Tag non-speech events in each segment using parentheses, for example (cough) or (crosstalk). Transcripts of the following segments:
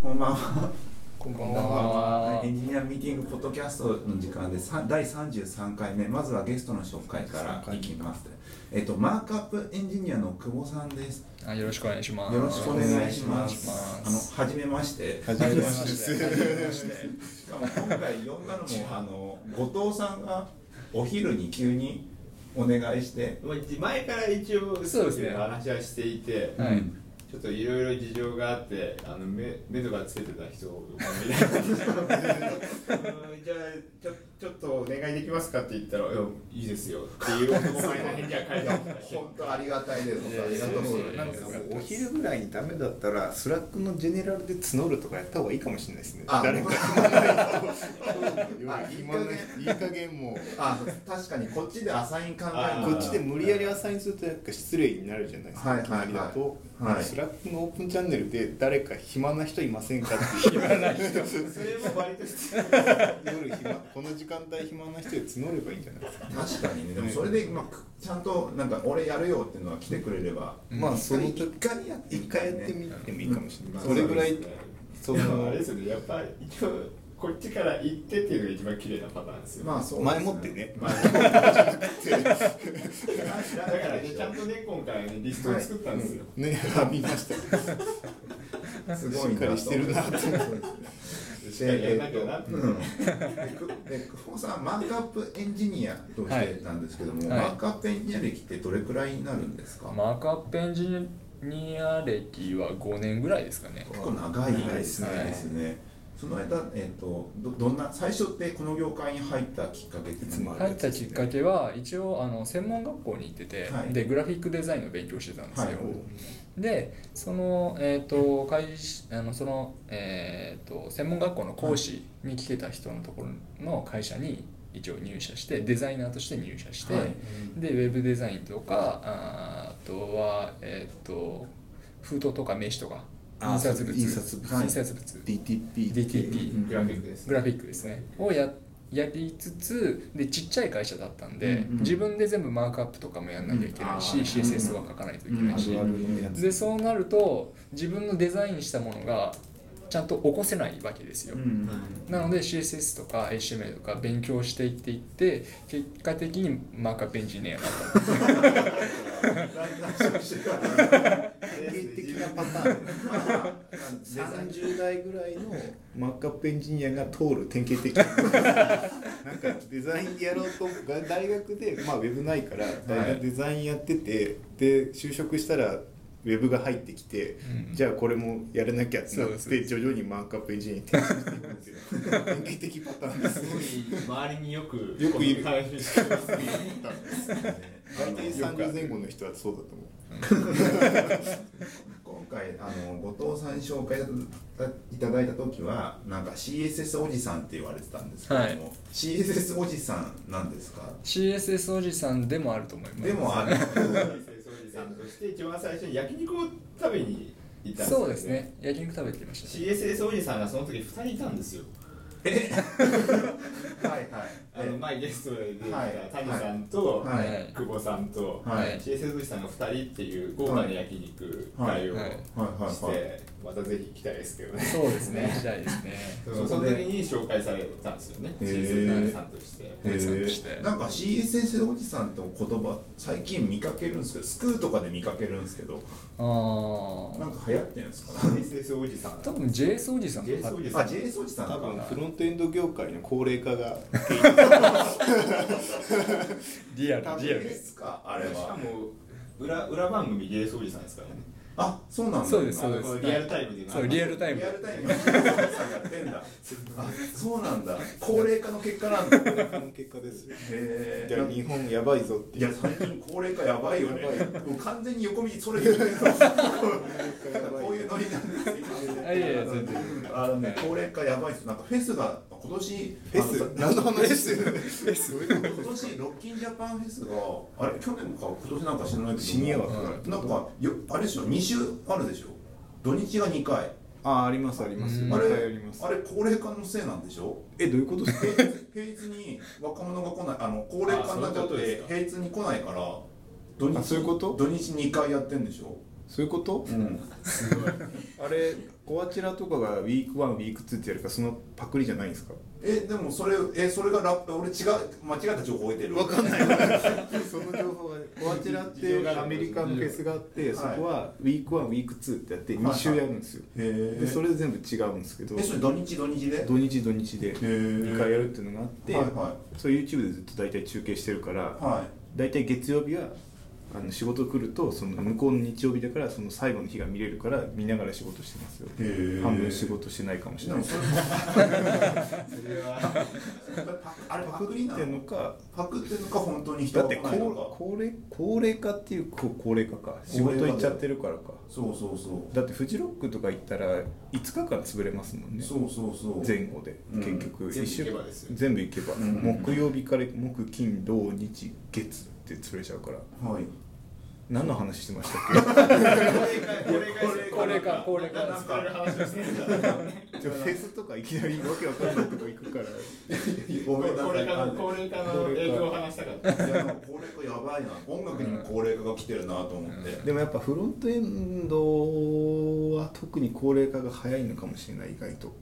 こんばんは。こんばんはは。エンジニアミーティングポッドキャストの時間でさ第33回目、まずはゲストの紹介からいきます。えっとマークアップエンジニアの久保さんです。あよろしくお願いします。よろしくお願いします。ますあの初めまして。はじめまして初めましてしかも今回呼んだのもあの後藤さんがお昼に急にお願いして。まあ前から一応そうですね話はしていて、はいうんちょっといろいろ事情があってあの目目とかつけてた人を (laughs) じゃあちょちょっとお願いできますかって言ったら「いやいいですよ」っていう男前な返事が返って本当ありがたいです。ありがとう。ございなんかます。お昼ぐらいにダメだったらスラックのジェネラルで募るとかやった方がいいかもしれないですねあ誰かいい加減もう。あ確かにこっちでアサイン考えるこっちで無理やりアサインするとなんか失礼になるじゃないですか、はいいきなりだと、はいスラックのオープンチャンネルで誰か暇な人いませんかって暇な人それも割と夜暇この時間帯暇な人で募ればいいんじゃないですか？確かにね。でもそれで、まあ、くちゃんとなんか俺やるよっていうのは来てくれれば、まあその一回やって一回やってみてもいいかもしれない、まあそれぐらいそのあれですよねやっぱり一応こっちから行ってっていうのが一番綺麗なパターンですよ。まあそうね。前もってね。まあ、だからね、ちゃんとね、今回ね、リストを作ったんですよ。ねあ見ました。すごいなしっかりしてるなと思ってしっかりやらなきゃなって。うん、で久保さんマークアップエンジニアとしてなんですけども、はい。マークアップエンジニア歴ってどれくらいになるんですか、マークアップエンジニア歴は5年ぐらいですかね。結構長いですね。はい。ですねその間、えー、とどどんな最初ってこの業界に入ったきっかけってい入ったきっかけは一応あの専門学校に行ってて、はい。でグラフィックデザインの勉強してたんですよ。はい。でその,、えー、と会あのその、えー、と専門学校の講師に来てた人のところの会社に一応入社してデザイナーとして入社して、はい。でウェブデザインとかああとは、えー、と封筒とか名刺とかあ印刷物。印刷物。印刷物。DTP DTP グラフィックです。ね。グラフィックですね。をややりつつでちっちゃい会社だったんで、自分で全部マークアップとかもやんなきゃいけないし、うん CSS は書かないといけないし、でそうなると自分のデザインしたものがちゃんと起こせないわけですよ、うん。なので CSS とか HTML とか勉強していっていって結果的にマークアップエンジニアになった典型的なパターン。(laughs) 30代ぐらいのマークアップエンジニアが通る典型的な。なんかデザインやろうとが大学で、まあ、ウェブないから大学デザインやっててで就職したらウェブが入ってきて、うんじゃあこれもやらなきゃってなって徐々にマークアップエンジニアに転身していくっていう。典型的パターンです。すごい周りによくよくいる。大体30前後の人はそうだと思う。今回あの後藤さんに紹介いただいた時はなんか CSS おじさんって言われてたんですけども、はい。CSS おじさんなんですか？CSS おじさんでもあると思います。でもあるさんとして一番最初に焼肉を食べに行ったんですよそうですね。焼肉食べてきましたね。CSS おじさんがその時2人いたんですよ。(laughs) はいはい。あの前ゲストで出てはい。た谷さんとはい。はい。久保さんとはい。CSS おじさんが2人っていう豪華な焼肉会をはい。はい。はい。しはい。てまたぜひ行きたいですけどね。そうですね。(laughs) 時代ですね。その時に紹介されたんですよね。へ CSS さんとして。おじさんとしてへーなんか CSS おじさんって言葉最近見かけるんですけどスクーとかで見かけるんですけどああなんか流行ってるんですか？CSS おじさん。多分 JS おじさん JS おじさあん JS おじさん多か分フロントエンド業界の高齢化がリアルリアル。ですか？あれしかはも裏裏番組 JS おじさんですからねあそうなんだ。そうですあのこのリアルタイムでそうリアルタイム。リアルタイム。そうなんだ。高齢化の結果なんだ。の結果ですよ。え日本やばいぞっていや最近高齢化やばいよね。もう完全に横道それこういうノリなんですよ。あいやいや全然。あのね高齢化やばいです。なんかフェスが今年フェス。何の話？してる今年ロッキンジャパンフェスがあれ去年か？今年なんか知らないけどシニア枠がなんかよあれでしょ？2週あるでしょ？土日が2回。あありますあります。うん。あれあれあります。あれ高齢化のせいなんでしょ？えどういうこと？ですか平日平日に若者が来ないあの高齢化になっちゃって平日に来ないから土日あそういうこと？土日2回やってんでしょ？そういうこと？うん。すごい。あれコアチラとかがウィーク1ウィーク2ってやるからそのパクリじゃないんですか？えでもそれえそれがラップ俺違う間違った情報を得てる。わかんない。(laughs) その情報はコアチラってアメリカのフェスがあってそこはウィーク1ウィーク2ってやって2週やるんですよ。へでそれ全部違うんですけど。えそれ土日土日で？土日土日でへー。2回やるっていうのがあってはいはそれ YouTube でずっと大体中継してるからい。は大体月曜日はあの仕事来るとその向こうの日曜日だからその最後の日が見れるから見ながら仕事してますよ。半分仕事してないかもしれない。それはあれパクパクってんのかパクってんのか本当に人がだって高来ないのか？高齢高齢化っていうこ高齢化か仕事行っちゃってるからか。そうそうそう。だってフジロックとか行ったら5日間潰れますもんね。そうそうそう。前後でうん。結局全部一週行けばですよ。全部行けば。うん。木曜日から木金土日月って潰れちゃうから。はい。何の話してましたっ高齢化高齢化高齢化なんか。じゃあフェスとかいきなりわけわかんないとこ行くから。ごめんなさい。高齢化のを話したかった。いやでも高齢化やばいな。音楽にも高齢化が来てるなと思って、でもやっぱフロントエンドは特に高齢化が早いのかもしれない意外と。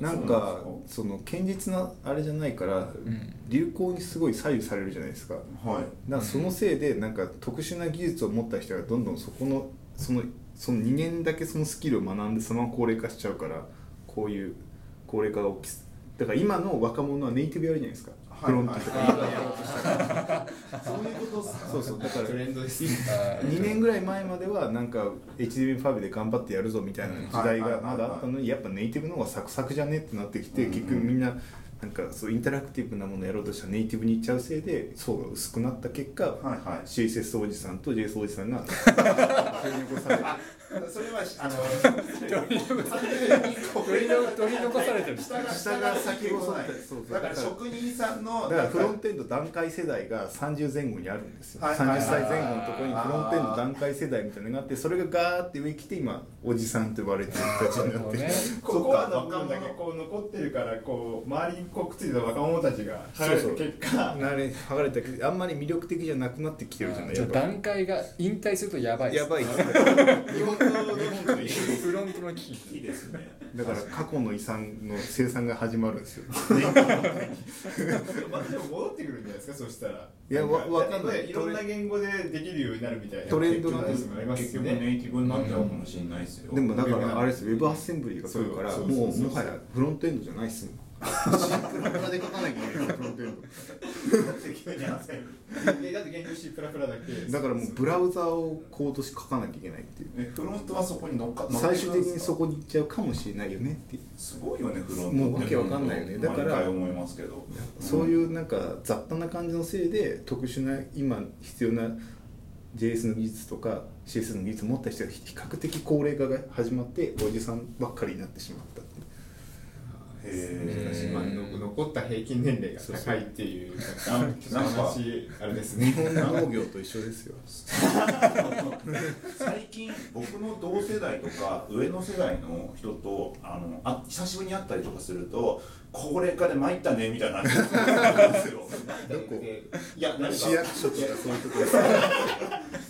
なんかその堅実なあれじゃないからん。流行にすごい左右されるじゃないですか。はい。だからそのせいでなんか特殊な技術を持った人がどんどんそこのそのその2年だけそのスキルを学んでそのまま高齢化しちゃうからこういう高齢化が起きだから今の若者はネイティブやるじゃないですか、はい。フロントとか。そういうことそうそう。だからトレンドです2年ぐらい前まではなんか HDB5 で頑張ってやるぞみたいな時代がまだあったのにやっぱネイティブの方がサクサクじゃねってなってきて結局みんななんかそうインタラクティブなものやろうとしたらネイティブに行っちゃうせいで層が薄くなった結果はいはい。CSS おじさんと JS おじさんが取り残されてあそれはあの取り残されてる。下が下が先細ないだから職人さんのだからフロントエンド段階世代が30前後にあるんですよ、はいはいはい30歳前後のところにフロントエンド段階世代みたいなのがあってそれがガーって上に来て今おじさんと呼ばれてる人たちになって。る、ね。(laughs) ここはの部分だけこう残ってるからこう周りにこうくっついた若者たちが剥がれた結果。なれ剥がれたけどあんまり魅力的じゃなくなってきてるじゃない。じゃあやっぱ段階が引退するとやばい。ですやばい。(laughs) 日本と日本と一緒フロントの危機いいですね。だから過去の遺産の生産が始まるんですよ。(laughs) まあでも戻ってくるんじゃないですかそしたら。いやわわかんない。いろんな言語でできるようになるみたいなトレンドがね結局ありますね局ネイティブになっちゃうかもしれないですよ。でもだからあれですウェブアッセンブリーが来るからそうもそうもはやフロントエンドじゃないっすもん。シンプルで書かなきゃいけないフロントエンド。で (laughs) だって現状 C プラプラだけ。だからもうブラウザーをコードして書かなきゃいけないっていう。えフロントはそこに乗っか乗ってく最終的にそこに行っちゃうかもしれないよねっていう。すごいよねフロントもうわけわかんないよね。だから毎回思いますけど。そういうなんか雑多な感じのせいで特殊な今必要な JS の技術とか CS の技術を持った人が比較的高齢化が始まっておじさんばっかりになってしまったっていう。へしかしまあの残った平均年齢が高いっていうなんか話あれですね日本の農業と一緒ですよ。最近僕の同世代とか上の世代の人とあのあ久しぶりに会ったりとかすると高齢化で参ったねみたいな。話ですよいやなんか市役所とかそういうとこです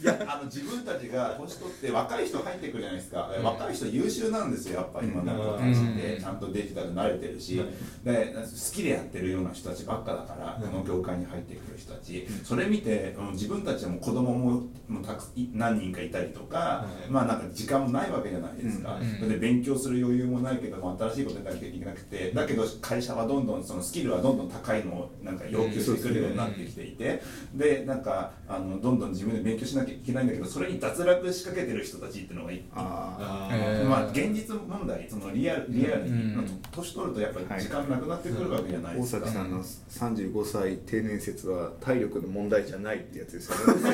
いやあの自分たちが年取って若い人入ってくるじゃないですか、若い人優秀なんですよやっぱ今の子たちって、ちゃんとデジタル慣れてるし、で好きでやってるような人たちばっかだから、この業界に入ってくる人たち、それ見て、うん自分たちも子供ももうたくい何人かいたりとか、まあなんか時間もないわけじゃないですか、で勉強する余裕もないけども新しいことやらなきゃいけなくて。だけど会社はどんどんそのスキルはどんどん高いのをなんか要求してくるようになってきていて、でなんかあのどんどん自分で勉強しなきゃいけないんだけどそれに脱落しかけてる人たちっていうのがいて。あえー。まあ現実問題そのリアルリアルに、うん年取るとやっぱり時間なくなってくるわけじゃない大ですか、崎さんの35歳定年説は体力の問題じゃないってやつですよね。時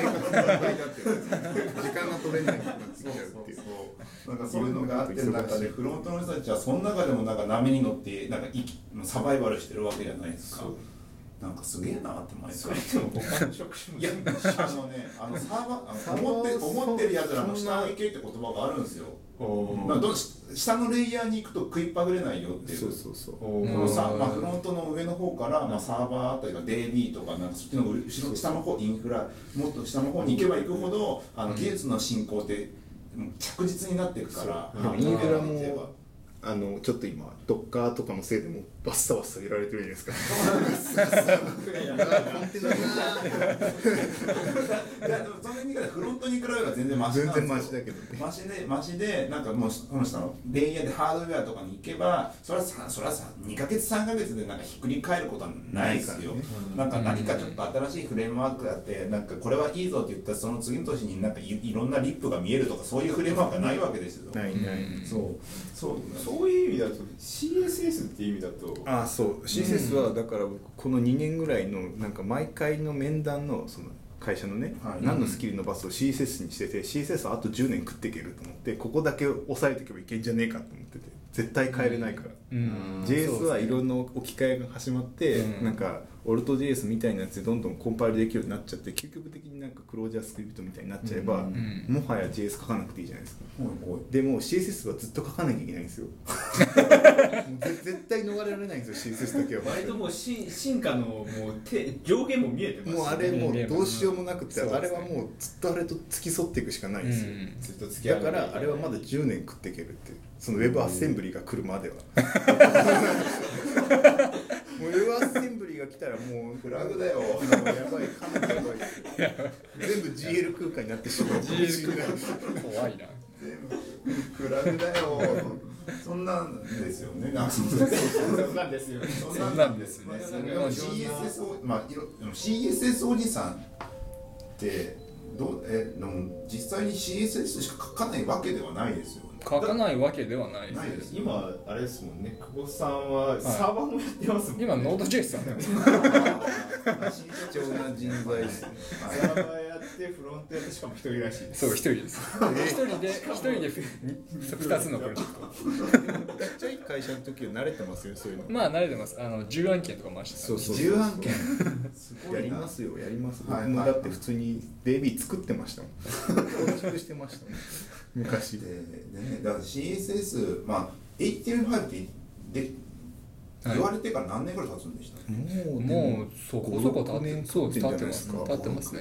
間が取れないくなんかそういうのがあってる中でフロントの人たちはその中でもなんか波に乗ってなんか生きサバイバルしてるわけじゃないですか。なんかすげえなって毎回。いやあのねあの (laughs) サーバー思って思ってるやつらの下を行けって言葉があるんですよ。まあどうし下のレイヤーに行くと食いっぱぐれないよっていう。そうそうそう。おこのさまあ、フロントの上の方から、まあ、サーバーあたりが DB とかなんかそっちの後ろ下の方インフラもっと下の方に行けば行くほどあの技術の進行ってうん着実になっていくからインフラもあのちょっと今ドッカーとかのせいでもバッサバッサやられてるじゃないですか。いやでもその意味でフロントに比べれば全然マシなんですよ全然マシだけどねマシでマシでなんかもうこの人のレイヤーでハードウェアとかに行けばそれはさそれはさ2ヶ月3ヶ月でなんかひっくり返ることはないですよなんか何かちょっと新しいフレームワークがあってなんかこれはいいぞって言ったらその次の年になんかいろんなリップが見えるとかそういうフレームワークがないわけですよないない、うそうそうそういう意味だと CSS っていう意味だとああそう。CSS はだから僕この2年ぐらいのなんか毎回の面談のその会社のね、はい。何のスキル伸ばすを CSS にしてて CSS はあと10年食っていけると思ってここだけ押さえていけばいけんじゃねえかと思ってて絶対変えれないから、うん、JS はいろんな置き換えが始まって、うん。なんかオルト JS みたいなやつでどんどんコンパイルできるようになっちゃって究極的になんかクロージャースクリプトみたいになっちゃえば、ん。もはや JS 書かなくていいじゃないですか。ほいほいでも CSS はずっと書かなきゃいけないんですよ。絶対逃れられないんですよ CSS だけは。割ともう進進化のもう手上限も見えてますもうあれもうどうしようもなくて、うん。あれはもうずっとあれと付き添っていくしかないんですよ、ずっと付き合だからあれはまだ10年食っていけるってそのウェブアッセンブリが来るまでは (laughs) もうウェブアッセンブリが来たらもうフラグだよ。もうやばいかなりやばいですよ全部 GL 空間になってしまう。かもしれな。い怖いなフラグだよ。そんなんですよね。なんかそう。そうなんですよそそんなんですね。まあでも CSS おまあ CSS おじさんってどうえでも実際に CSS しか書かないわけではないですよ。ね書かないわけではないないです。今あれですもんね。久保さんはサーバーもやってますもんね。今ノード JS さんだよ。貴重な人材。ですねサーバーやってフロントやってしかも一人らしいです。そう一人です。一人で (laughs) 一人で二つのプロジェクト。ちっちゃい会社の時は慣れてますよそういうの。まあ慣れてます。あの10案件とか回してたそうそう10案件。すごいな。やりますよやりますはい。僕もだって普通に DB 作ってましたもん。(laughs) 構築してましたもん昔。ででねだから CSS まあ8.5ってではい。言われてから何年ぐらい経つんでしたっけ？もうもうそこそこ経って5 6そう年経ってます経経ってますね。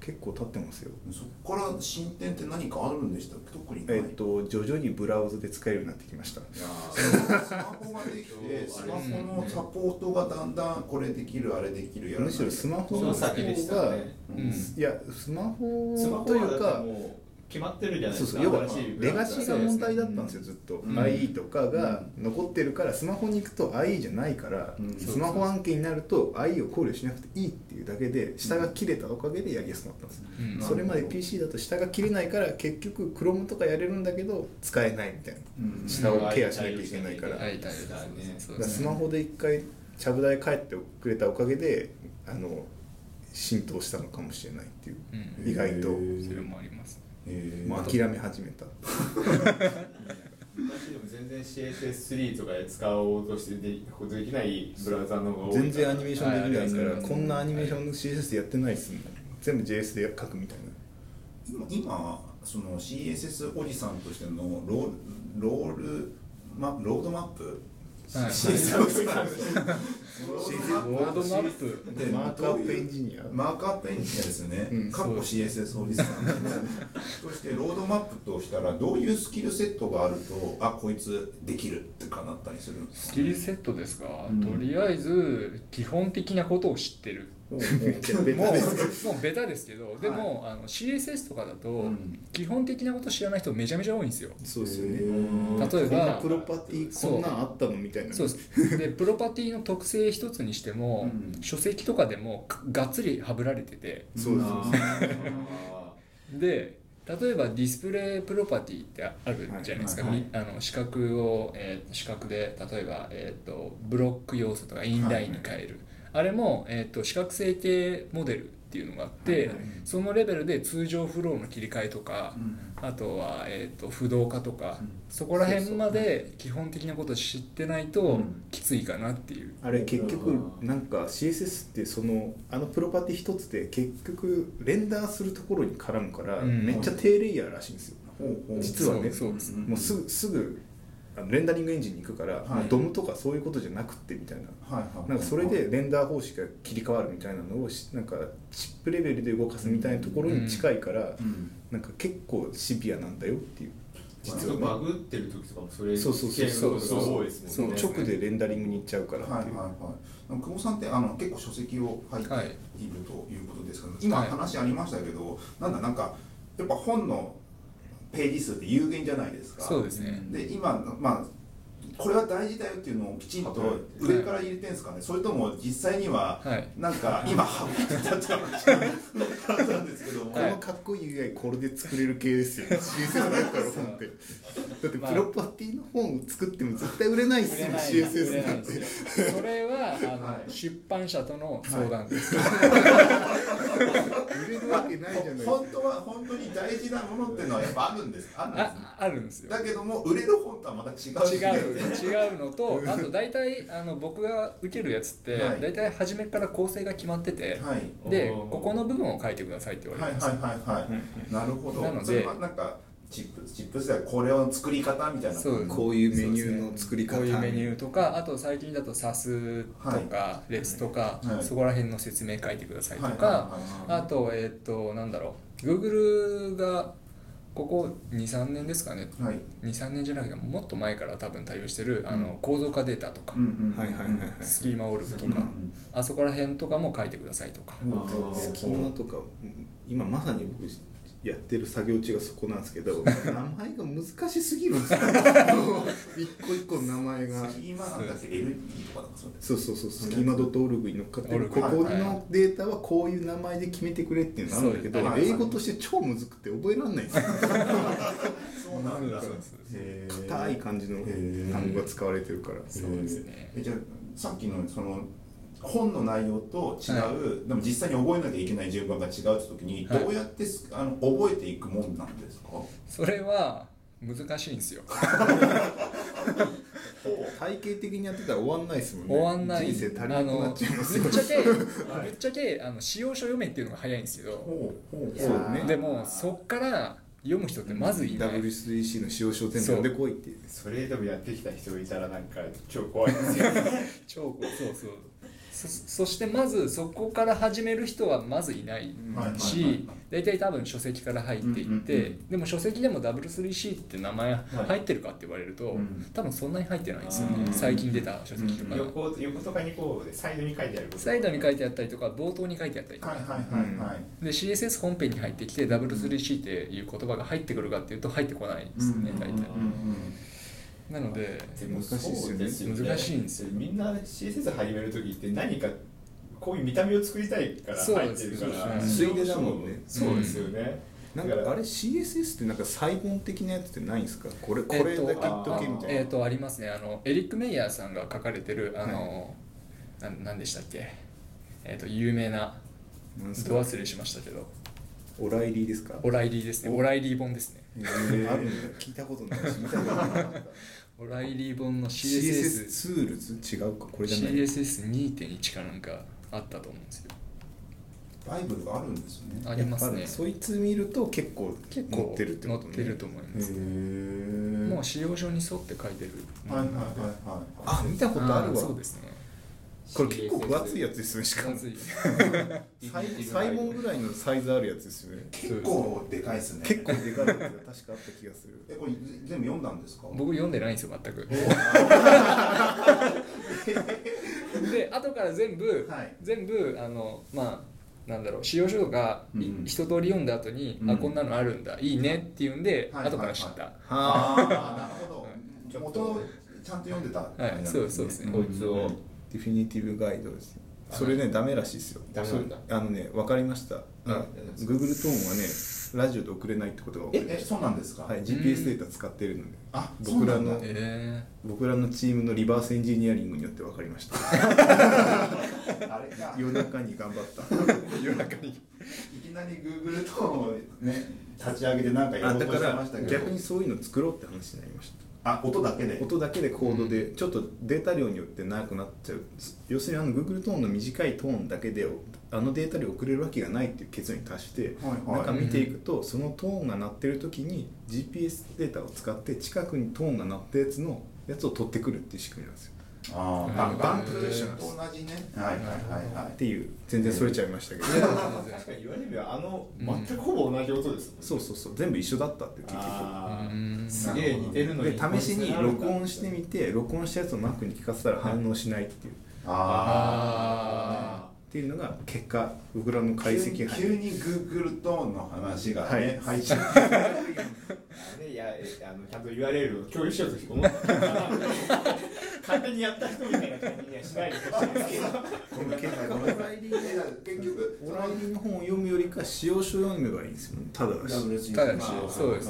結構経ってますよ。そこから進展って何かあるんでしたっけ？特にない。えっと徐々にブラウザで使えるようになってきました。いやースマホができて (laughs) スマホのサポートがだんだんこれできるあれできるやむしろスマホその先でしたがねうん。いやスマホスマホというか決まってるじゃないですか。そうそう。要は新しいレガシーが問題だったんですよずっと、うん。IE とかが残ってるからスマホに行くと IE じゃないから、うん。スマホ案件になると IE を考慮しなくていいっていうだけで下が切れたおかげでやりやすくなったんですよ、うん。それまで PC だと下が切れないから結局 Chrome とかやれるんだけど使えないみたいな。うん。下をケアしなきゃいけないから,、スマホで一回ちゃぶ台帰ってくれたおかげであの浸透したのかもしれないっていう、うん。意外と、それもありますえー。もう諦め始めた。昔でも全然 CSS3 とかで使おうとしてでできないブラウザの方が多い全然アニメーションできないから、はい。こんなアニメーションの CSS でやってないっすもん全部 JS で書くみたいな。今今その CSS おじさんとしてのローロールマロードマップはい CSS おじさんロードマップでマークアップエンジニアマークアップエンジニアですよねうん。かっこ CSS おじさん。そしてロードマップとしたらどういうスキルセットがあるとあこいつできるってかなったりするんですか。スキルセットですか、うんとりあえず基本的なことを知ってるもうもうもうベタですけどでも、あの CSS とかだと、うん。基本的なこと知らない人めちゃめちゃ多いんですよ。そうですよね。例えこんなばプロパティこんなんあったのみたいな。そう。です。でプロパティの特性一つにしても、うん。書籍とかでもががっつりはぶられてて。そうです。あで例えばディスプレイプロパティってあるじゃないですか、はいはいみあの四角を、えー四角で例えば、えー、とブロック要素とかインラインに変える、あれも、えー、と四角成形モデルっていうのがあって、はいはい。そのレベルで通常フローの切り替えとか、あとは、えー、と不動化とか、うん。そこら辺まで基本的なことを知ってないとうん。きついかなっていう、あれ結局なんか CSS ってそのあのプロパティ一つで結局レンダーするところに絡むからうん。めっちゃ低レイヤーらしいんですよ。実はね。そうそうですもうすぐすぐあのレンダリングエンジンに行くから、はい。ドムとかそういうことじゃなくってみたいな。はいはい。なんかそれでレンダー方式が切り替わるみたいなのをしなんかチップレベルで動かすみたいなところに近いから、うん。なんか結構シビアなんだよっていう実はバグってる時とかもそれそうそうそう系のことが多いですそもんね。の直でレンダリングに行っちゃうからっていう、はいはいはい。久保さんってあの結構書籍を書いてい。るはいということですけど、今はい。話ありましたけど、なんだなんかやっぱ本のページ数って有限じゃないですか。そうですね。で今まあこれは大事だよっていうのをきちんと上から入れてるんですかね、それとも実際にははい。なんか (laughs) 今省いてたって話なんですけども、このかっこいい以外これで作れる系ですよ。(laughs) CSS だったら本って。だってプロパティの本作っても絶対売れないっすよ CSS れなんて。ですよ。それはあの、はい。出版社との相談です、売れるわけないじゃないですか。本当は本当に大事なものっていうのはやっぱあるんですあるんですあるんですよ。だけども売れる本とはまた違う。違う違うのとあと大体あの僕が受けるやつって、はい。大体初めから構成が決まってて、はい。でここの部分を書いてくださいって言われはいはいはいはい。なるほど。なのでなんかチップチップスではこれを作り方みたいな。そうこういうメニューの作り方。こういうメニューとかあと最近だと SAS とか、レスとか、はい。そこら辺の説明書いてくださいとか、あとえっ、となんだろう。Google がここ23年ですかね。はい。23年じゃなくてもっと前から多分対応してるあの構造化データとか、うんうんはいはいはいはい。スキーマオルグとか、うんあそこら辺とかも書いてくださいとか、スキーマとか今まさに僕やってる作業中がそこなんですけど (laughs) 名前が難しすぎるんですよ。(laughs) 一個一個の名前が。スキーマなんだっけ？LP とかなんかそうそうそうそうスキーマ .org に乗っかってるここはい。のデータはこういう名前で決めてくれっていうのがあるんだけど英語として超むずくて覚えられないんですよ。そうなんだ。そうですへー。硬い感じの単語が使われてるから。そうですね。えじゃあさっきのその本の内容と違う、でも実際に覚えなきゃいけない順番が違うって時に、はい。どうやってすあの覚えていくもんなんですか？それは難しいんですよ。体系的にやってたら終わんないですもんね。終わんない。人生足りなくあのなっちゃいますよぶっちゃけぶっちゃけあの使用書読めっていうのが早いんですけど。ほうほうそう。ねでもそっから読む人ってまずいない W3C の使用書全部読んでこいっていうそれでもやってきた人いたらなんか超怖いですよ (laughs) 超そうそうそそしてまずそこから始める人はまずいないし大体多分書籍から入っていって、でも書籍でも W3C って名前入ってるかって言われると、うん。多分そんなに入ってないんですよね、うん。最近出た書籍とか、横横とかにこうでサイドに書いてあるサイドに書いてあったりとか冒頭に書いてあったりとか、はいはいはいはい、で CSS 本編に入ってきて W3C っていう言葉が入ってくるかっていうと入ってこないですね、大体、うんなので難しいですよね。そうですよね。難しいんですよ。みんな CSS 始める時って何かこういう見た目を作りたいから入ってるから。そうですついでだもんね。そうですよね、なんかあれ CSS ってなんか細本的なやつってないんですか？これこれだけ言っとけみたいな、えっ、とありますね。あのエリック・メイヤーさんが書かれてるあの、なんなんでしたっけ？えっ、と有名など忘れしましたけど。オライリーですか？オライリーですね。オライリー本ですね。えー。あるんだ。聞いたことないし見たことないオライリー本の CSS CSS ツールズ？違うか？これじゃない？CSS2.1 かなんかあったと思うんですよ。バイブルがあるんですね。ありますね。そいつ見ると結構結構載ってるってこと載ってると思いへます、えもう仕様書に沿って書いてるはいはいはいはいあ見たことあるわ。そうですねこれ結構分厚いやつですよねしかも。まずい。サイサイモンぐらいのサイズあるやつですよね。結構でかいですね。結構でかいやつが確かあった気がする。えこれ全部読んだんですか？僕読んでないんですよ全く。(laughs) で後から全部、はい。全部あのまあなんだろう使用書とか、いうん。一通り読んだ後に、うん。あこんなのあるんだいいねっていうんで、はい後から知った、はあ。あなるほど。元をちゃんと読んでた。はいそうそうですね。こいつをディフィニティブガイドですそれねダメらしいですよ。ダメなんだ。あのね分かりました、あ Google トーンはねラジオで送れないってことが分かりましええそうなんですか？た、はい、GPS データ使ってるので。あ僕らのそうなんだ。え僕らのチームのリバースエンジニアリングによって分かりました。(laughs) あれか。夜中に頑張った。ー、(laughs) 夜中に。いきなり Google とね立ち上げてなんかやろうとしてましたけど。逆にそういうの作ろうって話になりましたあ音だけで。音だけでコードでちょっとデータ量によって長くなっちゃう。要するにあの Google トーンの短いトーンだけであのデータ量送れるわけがないっていう結論に達して、はいはい。中見ていくとそのトーンが鳴ってる時に GPS データを使って近くにトーンが鳴ったやつのやつを取ってくるっていう仕組みなんですよあうん。あババンプと同じねはいはいはいはい。っていう全然それちゃいましたけど、いや確かに言われればあの全くほぼ同じ音ですもんね。そうそうそう全部一緒だったっていう結局すげえ似てるのに。で試しに録音してみて録音したやつを Mac に聞かせたら反応しないっていう、ああっていうのが結果僕らのあ解析急に Google トーンの話がはい。ね入っちゃう。ねいやえあのちゃんと言われる共有しようと思った勝手にやった人みたいな感じにはしないでほしいですけどこの結果オライリーね結局オライリーの本を読むよりか使用書を読めばいいんですよただだしただしまあそうです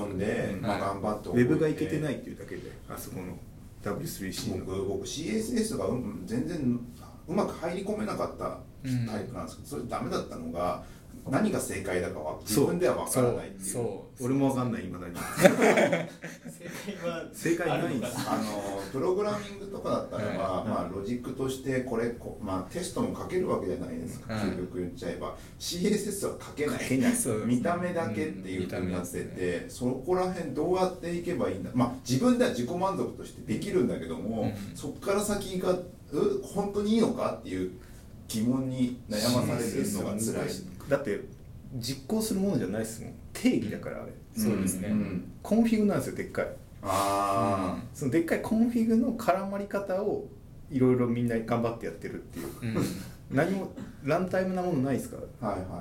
まあ、頑張ってウェブがいけてないいっていうだけであそこの W3C の僕僕 CSS がうん全然うまく入り込めなかったタイプなんですけど、それダメだったのが何が正解だかは自分では分からないっていう。そう。俺もわかんないいまだに。(laughs) 正解は正解ない。んですあるのプログラミングとかだったらば、はい。まあ、ロジックとしてこれこ、まあ、テストも書けるわけじゃないですか、はい。究極言っちゃえば。CSS は書けない。書けない。そう。見た目だけっていうふうになってうん。見た目て、そこら辺どうやっていけばいいんだ。まあ自分では自己満足としてできるんだけども、うん。そこから先がう本当にいいのかっていう疑問に悩まされるのが辛い。だって実行するものじゃないですもん。定義だからあれ。そうですね。ん。コンフィグなんですよでっかい。あそのでっかいコンフィグの絡まり方をいろいろみんな頑張ってやってるっていう。うん。何もランタイムなものないですから。あ、はいはいは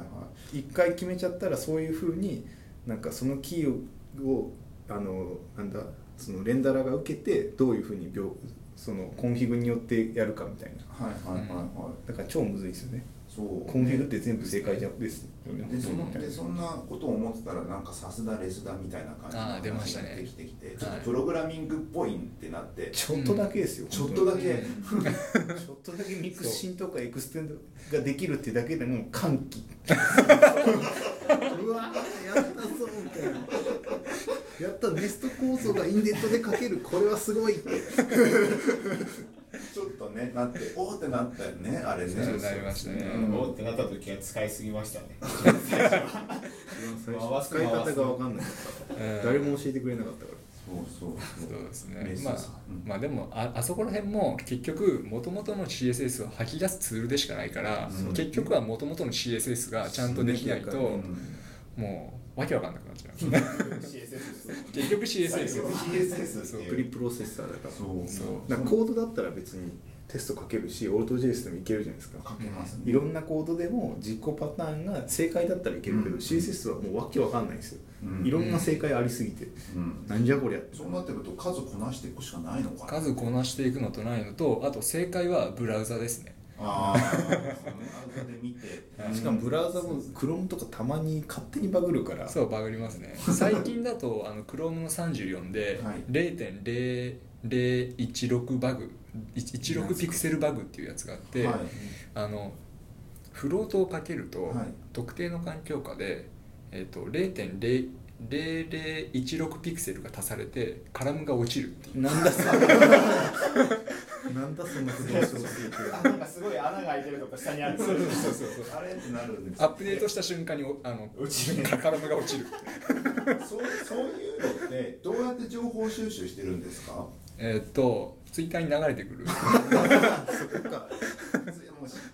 い。一回決めちゃったらそういうふうになんかそのキーをあのなんだそのレンダラが受けてどういうふうに描そのコンフィグによってやるかみたいな。はいはいはいはい。だから超むずいですよね。そう。コンフィグって全部正解じゃですよねでそのでそんなことを思ってたらなんかさすが LESS だみたいな感じのあー出ましたね。話ができてきて、はいちょっとプログラミングっぽいってなって、ちょっとだけですよ、ちょっとだけ、(laughs) ちょっとだけミクシンとかエクステンドができるってだけでもう歓喜。(laughs) うわやったぞみたいなやったネスト構造がインデントで書けるこれはすごいちょっとねなっておーってなったよねあれね。そうなりましたね。うん。おーってなった時は使いすぎましたね。最初。使い方が分かんなかった。うん誰も教えてくれなかったから。そうそうそう。ですね。まあまあでもああそこら辺も結局もともとの CSS を吐き出すツールでしかないから、うん。結局はもともとの CSS がちゃんとできないと、うん。もうわけわかんなくなっちゃう。CSS です結局 CSS ですよ CSS プリプロセッサーだから。そう。そう。コードだったら別にテスト書けるしオート JS でもいけるじゃないですか。書けますね。いろんなコードでも実行パターンが正解だったらいけるけど、うん。CSS はもうわけわかんないんですよ、うん。いろんな正解ありすぎて、うん。なんじゃこりゃって。そうなってくると数こなしていくしかないのかな。数こなしていくのとないのとあと正解はブラウザですねああ。しかもブラウザも Chrome とかたまに勝手にバグるから。そうバグりますね。最近だとあの Chrome の34ではい。0.0016バグ16ピクセルバグっていうやつがあって、はい。あのフロートをかけると、はい。特定の環境下で、えー、と0.0016ピクセルが足されてカラムが落ちるっていう。なんだそれ。(laughs) なんだその不動産あなんかすごい穴が開いてるとか下にある。そうそうそうそう。あれってなるんですアップデートした瞬間におあの落ちる。カラムが落ちる。そうそういうのってどうやって情報収集してるんですか？えっとツイッターに流れてくる。そこか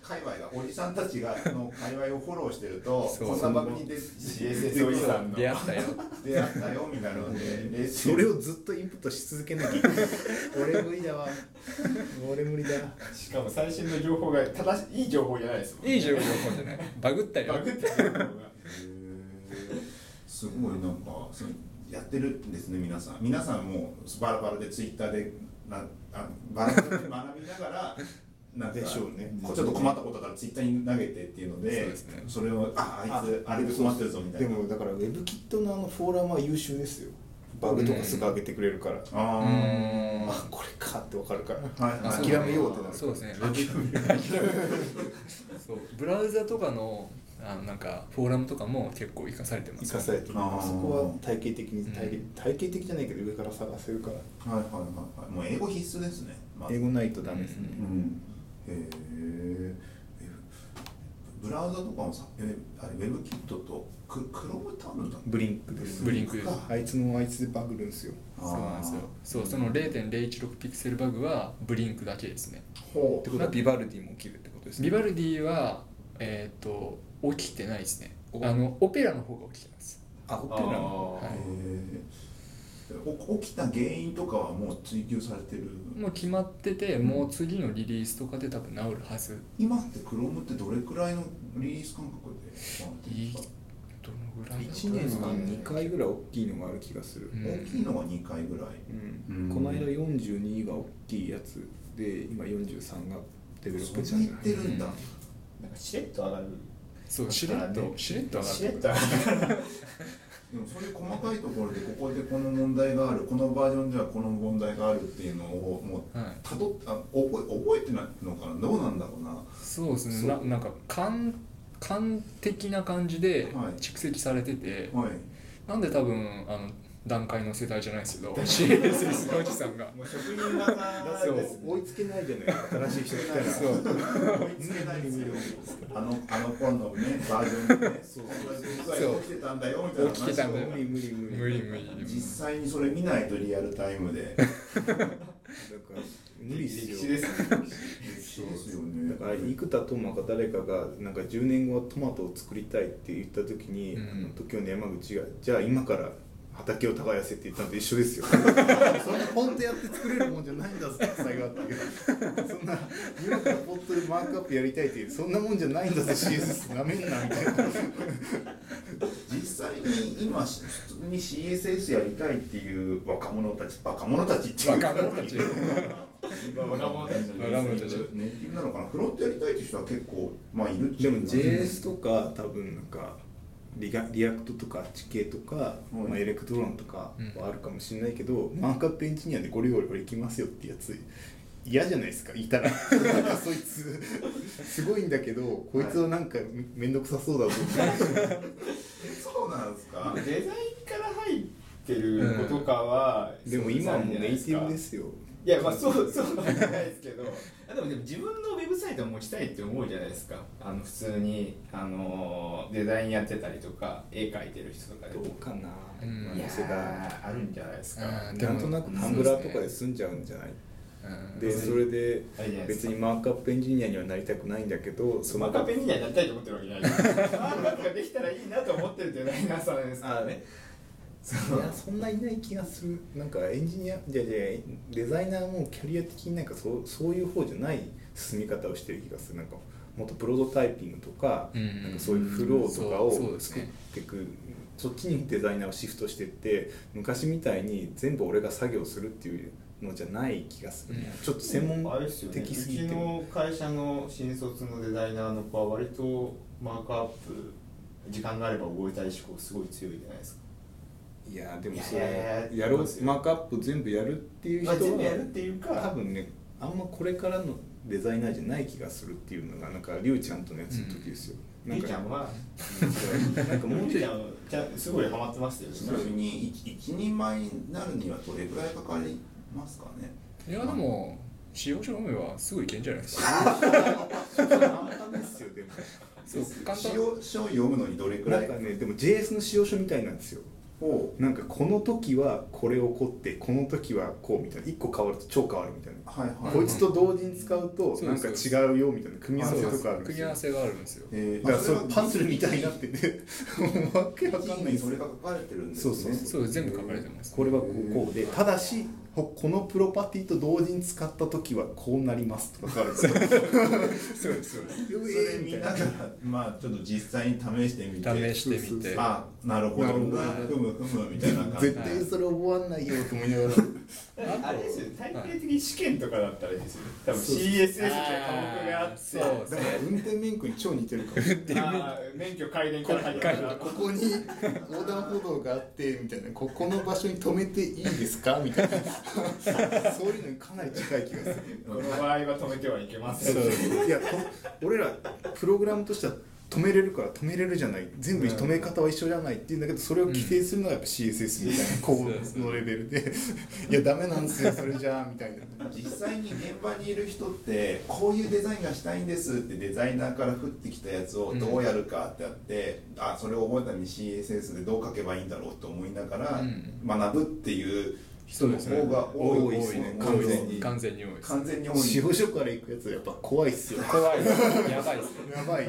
界隈がおじさんたちがその界隈をフォローしてるとこんなバグに出 CSS おじさんの出会ったよ。出会ったよみたいなので (laughs) それをずっとインプットし続けなきゃい (laughs) 俺無理だわ。俺無理だ。しかも最新の情報が正しいいい情報じゃないですもんいい情報じゃない。バグったよ。バグった情報が。すごいなんかそうやってるんですね皆さん。皆さんもバラバラでツイッターでなあバラバラで学びながらなんかでしょうね。ちょっと困ったことだからツイッターに投げてっていうのでね。それをああいつあれで困ってるぞみたいな。でもだから WebKit のあのフォーラムは優秀ですよ。バグとかすぐ上げてくれるから、ああこれかってわかるから。あはいはい。諦めようってなる。そうですね。そうブラウザとかのあのなんかフォーラムとかも結構活かされてます。生かされてるそこは体系的に体系,、うん体系的じゃないけど上から探せるから。はいはいはいはい。もう英語必須ですね、まず。英語ないとダメですね、うん。へえブラウザとかもさえあれウェブキットとククロムタウンだブリンクです。ブリンクか？あいつのあいつでバグるんですよ。そうなんですよ。そうその0.016ピクセルバグはブリンクだけですね。ほってことはビバルディも起きるってことですね。ビバルディはえっ、と起きてないですね。あのオペラの方が起きてます。あオペラの。はい。へえお起きた原因とかはもう追求されてる？もう決まっててもう次のリリースとかで多分治るはず。今ってクロームってどれくらいのリリース間隔で？回ってるんですかどのぐらいだ1年に2回ぐらい大きいのがある気がする、うん。大きいのが2回ぐらい。うん。うん。この間42が大きいやつで今43がデベロップチそんな言ャンネルってるんだ、うん。なんかしれっと上がる。そうしれっとしれっと上がしれっると上がる (laughs) でもそういう細かいところでここでこの問題があるこのバージョンではこの問題があるっていうのをもうはい。たどっあ覚え覚えてないのかな？どうなんだろうな？そうですね。ななんか感感的な感じではい。蓄積されてて、はい。なんで多分あの段階の世代じゃないですけど CSS のおじさんが。もう職人技そうです追いつけないじゃない新しい人来たら。そう。追いつけないですよあのあの頃のねバージョンでね。そう。そう起きてたんだよみたいな話を起きてたんだよ。無理無理無理。無理無理。実際にそれ見ないとリアルタイムで。(laughs) だから無理っすよ。歴史ですよね。だから生田斗真か誰かがなんか10年後はトマトを作りたいって言った時に、うん。あの時の山口がじゃあ今から畑を耕せって言ったのと一緒ですよ。(laughs) そんな本当やって作れるもんじゃないんだがっていう。そんな今からポットでマークアップやりたいっていうそんなもんじゃないんだぜ CSS なめんなみたいな。実際に今し普通に CSS やりたいっていう若者たち若者たちっていう若者たち。若者たちネイティブなのかな。フロントやりたいっていう人は結構まあいるっちゃいるでも JS とか多分なんかリガリアクトとか地形とか、うんまあ、エレクトロンとかはあるかもしれないけど、マークアップエンジニアでゴリゴリ俺行きますよってやつ嫌じゃないですかいたら。(laughs) そいつすごいんだけどこいつはなんかめ面倒くさそうだぞそうなんですか。デザインから入ってる子とかは、でも今はもうネイティブですすよいやまあそうそうなんじゃないですけど。あでもでも自分のウェブサイトを持ちたいって思うじゃないですか。あの普通にあのデザインやってたりとか絵描いてる人とかでどうかな、うん。いや今の世代ーあるんじゃないですか。うん。なんとなくタンブラーとかで済んじゃうんじゃないうん。でそれで別にマークアップエンジニアにはなりたくないんだけどそのマークアップエンジニアになりたいと思ってるわけじゃないマークアップができたらいいなと思ってるデザイナーさんですか。らねいやそんないない気がする。なんかエンジニアじゃじゃデザイナーもキャリア的になんかそうそういう方じゃない進み方をしてる気がする。なんかもっとプロトタイピングとか,、うんなんかそういうフローとかを作っていくそっちにデザイナーをシフトしてって昔みたいに全部俺が作業するっていうのじゃない気がする、ね。うん。ちょっと専門的すぎて。うちの会社の新卒のデザイナーの子は割とマークアップ時間があれば覚えたい思考すごい強いじゃないですかいやでもそれいやろうマークアップ全部やるっていう人はまあ全部やるっていうか多分ねあんまこれからのデザイナーじゃない気がするっていうのがなんかりゅうちゃんとのやつの時ですよ、りゅうちゃんはなんか (laughs) もうちゃんはじゃすごいハマってましたよちなみに一一人前になるにはどれくらいかかりますかね？いやでも使用書読めばすぐいけんじゃないですか。簡単ですよでも。そう簡単。使用書を読むのにどれくらいなんかねでも JS の使用書みたいなんですよをなんかこの時はこれ起こってこの時はこうみたいな1個変わると超変わるみたいな、はいはいこいつと同時に使うとなんか違うよみたいな組み合わせとかあるんですよ。組み合わせがあるんですよ。えーだからそあうパズルみたいになってて (laughs) もうわけわかんないそれが書かれてるんですね。そうそうそう。全部書かれてます。これはこうこうでただしほこのプロパティと同時に使った時はこうなりますとか書かれてるそうです (laughs) そうです。それ見ながらまあちょっと実際に試してみて。試してみて。あなるほど。なるほどふむふむみたいな感じ。絶対それ覚わんないよと思いながら。(laughs) あれですよ。体系的に試験とかだったらいいですよ多分 CSS っていう科目があって。そうだから運転免許に超似てるかもあー免許改伝から入ったら。ここに横断歩道があってみたいな。ここの場所に止めていいですか？みたいなそういうのにかなり近い気がする。この場合は止めてはいけません。いやと俺らプログラムとしては止めれるから止めれるじゃない。全部止め方は一緒じゃないって言うんだけどそれを規定するのがやっぱ CSS みたいなコードのレベルで。いやダメなんですよそれじゃあ。みたいな。実際に現場にいる人ってこういうデザインがしたいんですってデザイナーから降ってきたやつをどうやるかってやって、あそれを覚えたのに CSS でどう書けばいいんだろうと思いながらうん。学ぶっていう人の方が多いですね。完全に。完全に多い完全に多い司法書から行くやつはやっぱ怖いっすよ。怖いやばいですやばい。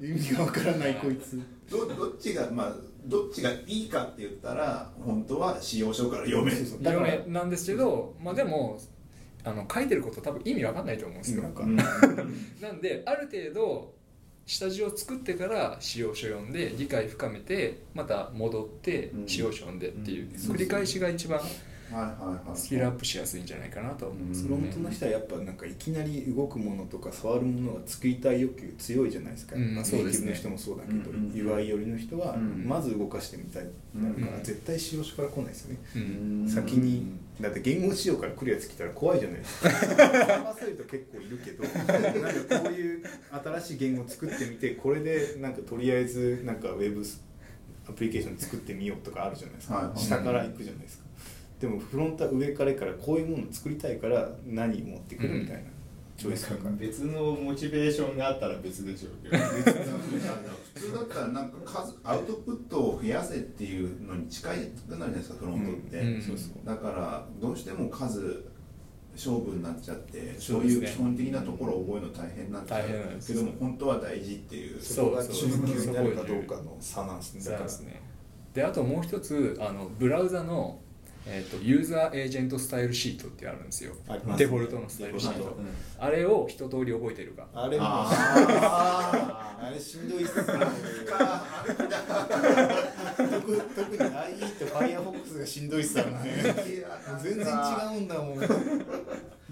意味がわからないこいつ。どどっちがまあどっちがいいかって言ったら本当は使用書から読め。る有名なんですけど、まあ、でもあの書いてること多分意味わかんないと思うんですよ、なんかうん。(laughs) なんである程度下地を作ってから使用書読んで理解深めてまた戻ってうん。使用書読んでっていううん。繰り返しが一番はいはいはいスキルアップしやすいんじゃないかなと思うんですよね。フロントの人はやっぱなんかいきなり動くものとか触るものが作りたい欲求強いじゃないですか、うんまあそうティブの人もそうだけど、うん UI 寄りの人はうん。まず動かしてみたいになるから、うん。絶対使用書から来ないですよね、うん。先にだって言語仕様から来るやつ来たら怖いじゃないですか。(laughs) 探せると結構いるけどなんかこういう新しい言語作ってみてこれでなんかとりあえずなんかウェブアプリケーション作ってみようとかあるじゃないですか、はいはい。下から行くじゃないですかでもフロントは上からからこういうもの作りたいから何持ってくるみたいな、チョイスだから別のモチベーションがあったら別でしょうけど。(laughs) 普通だったらなんか数アウトプットを増やせっていうのに近いくなるじゃないですかフロントって、だからどうしても数勝負になっちゃってそそういう基本的なところを覚えるの大変になっちゃう大変なんですけども本当は大事っていうそこが中級になるかどうかの差なんですね。であともう一つあのブラウザの、えー、とユーザーエージェントスタイルシートってあるんですよ。ね。デフォルトのスタイルシート、デフォルあれを一通り覚えてるか。あれも。あ (laughs) あれしんどいっす。ね特特に IE と Firefox がしんどいっすよね。全然違うんだもん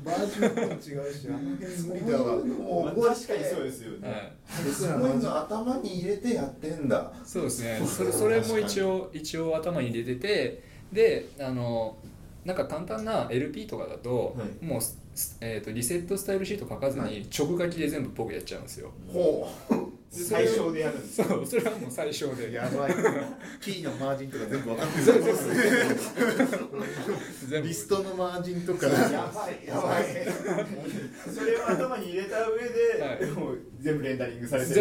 バージョンも違うしあの辺無理だわ。もうまあ確かにそうですよね、はいすごいの頭に入れてやってんだそうですねそれそれも一応一応頭に入れててであのなんか簡単な LP とかだと、はい。もう、すえー、とリセットスタイルシート書かずはい。に直書きで全部僕やっちゃうんですよ。ほう。最小でやるんですそうそれはもう最小で。やばい。キーのマージンとか全部分かってる。そうそうそう。全部。リストのマージンとか。やばいやばい。それを頭に入れた上で、はい。もう全部レンダリングされてる。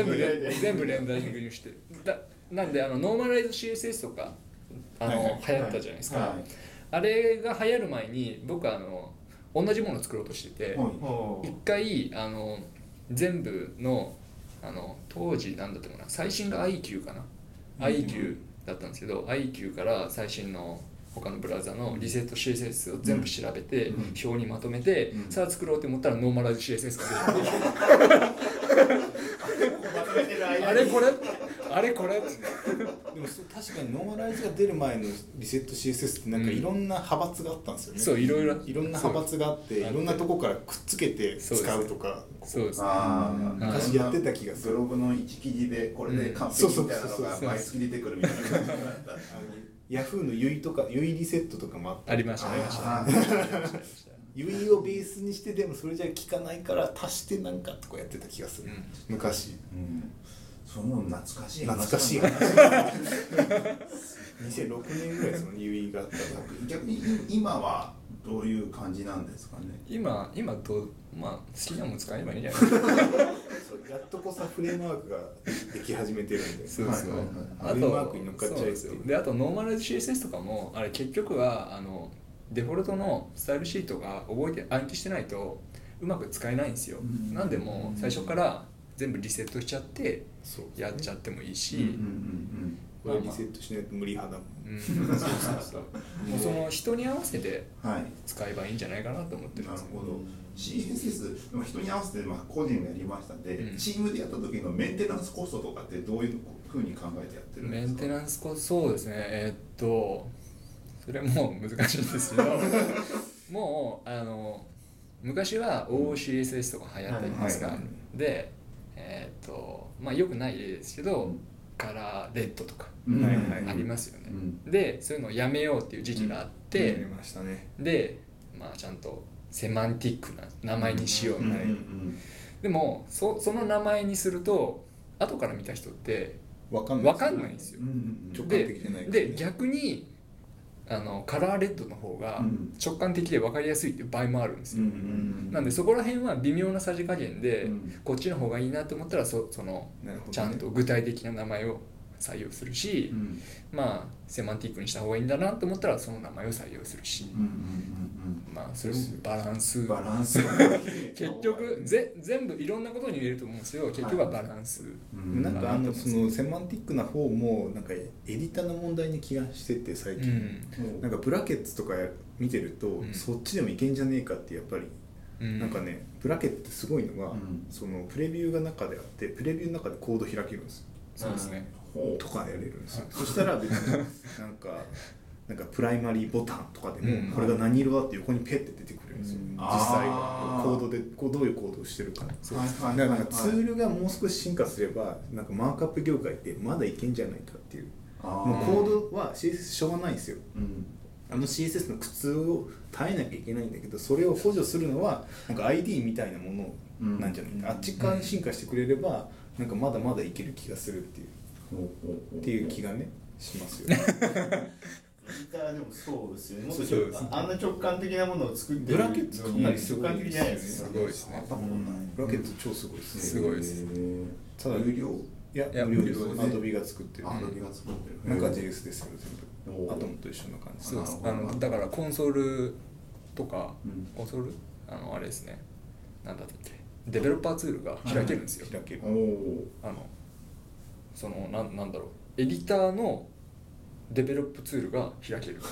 全部レンダリングにして。だなんであのノーマライズ CSS とかあの、はいはい流行ったじゃないですか、はい。あれが流行る前に僕はあの同じものを作ろうとしてて、はい。ほ一回あの全部のあの当時なんだったかな最新が iQ かな、iQ だったんですけど iQ から最新の他のブラウザのリセット CSS を全部調べて、うん。表にまとめて、うん。さあ作ろうと思ったらノーマライズ CSS が出て。(laughs) あれこれ？あれこれでもそう確かにノーマライズが出る前のリセット CSS ってなんかいろんな派閥があったんですよね、そういろいろ。いろんな派閥があっていろんなとこからくっつけて使うとか。そうです。ね昔やってた気がする。ブログの一記事でこれで完そうそう璧みたいなのが毎月出てくるみたいな。感じだったあのヤフーの UI とか UI リセットとかもあってありました。ありましたあありましたありました。UI をベースにしてでもそれじゃ効かないから足してなんかとかやってた気がする、うん。昔。うんその懐かしい懐かしい。話話2006年ぐらいその UI があったら逆に今はどういう感じなんですかね？今今どうまあ好きなもん使えばいいんじゃない？ですかやっとこさフレームワークができ始めてるんで。そうそう。はいはいはい。あフレームワーとクに乗っかっちゃえそうです。よであとノーマライズ CSS とかもあれ結局はあのデフォルトのスタイルシートが覚えて暗記してないとうまく使えないんですよ、うん。なんでもう最初から全部リセットしちゃってやっちゃってもいいし、うんうんこれリセットしないと無理派だもん。うん。そうそうそう。(laughs) もうその人に合わせてうんはい。使えばいいんじゃないかなと思ってるんなでするほど。CSS でも人に合わせてまあ個人がやりましたんで、うん。チームでやった時のメンテナンスコストとかってどういうふうに考えてやってるんですか？メンテナンスコそうですね。えーっとそれも難しいんですけど (laughs) もうあの昔は OCSS とか流行ったじゃないですか、はいはい。でえーっとまあよくない例ですけど、うん。カラーレッドとかありますよね、うん。でそういうのをやめようっていう時期があって、やりましたね。でまあちゃんとセマンティックな名前にしようみたいな、うんうん。でもそその名前にすると後から見た人ってわかんない分かんないんですよ。うんうん直感で的じゃないからね。で逆にあのカラーレッドの方がうん。直感的で分かりやすいっていう場合もあるんですよ、うんなんでそこら辺は微妙なさじ加減で、うん。こっちの方がいいなと思ったらそそのちゃんと具体的な名前を採用するし、うん。まあセマンティックにした方がいいんだなと思ったらその名前を採用するし、うんうんまあそれもバランス。うんバランス。(laughs) 結局ぜ全部いろんなことに言えると思うんですよ。結局はバランス、うん。なんかあのそのセマンティックな方もなんかエディターの問題に気がしてて最う近、ん。なんかブラケッツとか見てると、うん。そっちでもいけんじゃねえかってやっぱり、うん。なんかねブラケットってすごいのが、うん。そのプレビューが中であってプレビューの中でコード開けるんです。よそうですねとかやれるんですよ、そしたら別になんか (laughs) なんかプライマリーボタンとかでも、うん。これが何色だって横にペッて出てくるんですよ、うん。実際。あー。コードでこうどういうコードをしてるか。はいはいだからツールがもう少し進化すればなんかマークアップ業界ってまだいけんじゃないかっていう。もうコードは CSS しょうがないんですよ。うん。あの CSS の苦痛を耐えなきゃいけないんだけどそれを補助するのはなんか ID みたいなものなんじゃないか、うん。あっち側に進化してくれればなんかまだまだいける気がするっていうっていう気がねしますよね。ギターでもそうですよね。もっとあんな直感的なものを作ってるブラケットかなりすごい直感的じゃないですすか。ごいですねブラケット超すごいですね。すごいですただ有料。いやいや無料です Adobe が作ってる Adobe が作ってる。なんか JS ですよ全部。 Atom と一緒な感じ。そうです。あのだからコンソールとか、うん。コンソール？あのあれですね。なんだっけ？デベロッパーツールが開けるんですよ、開ける。あのそのなんなんだろう。エディターのデベロップツールが開ける。(laughs)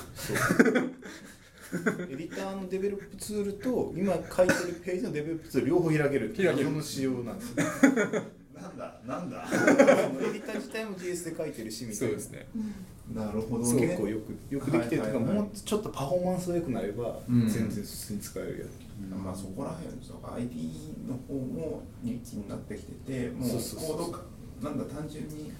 エディターのデベロップツールと今書いてるページのデベロップツール両方開ける開ける。その仕様なんです。よなんだなんだ。そのエディター自体も JS で書いてるしみたいうな。そですね。なるほどね。結構よくよくできてるというか、はいはいはいもうちょっとパフォーマンスが良くなれば、うん。全然普通に使えるやまあそこら辺とか ID の方もリッチになってきててもうそうそうそう。コードかなんだ単純に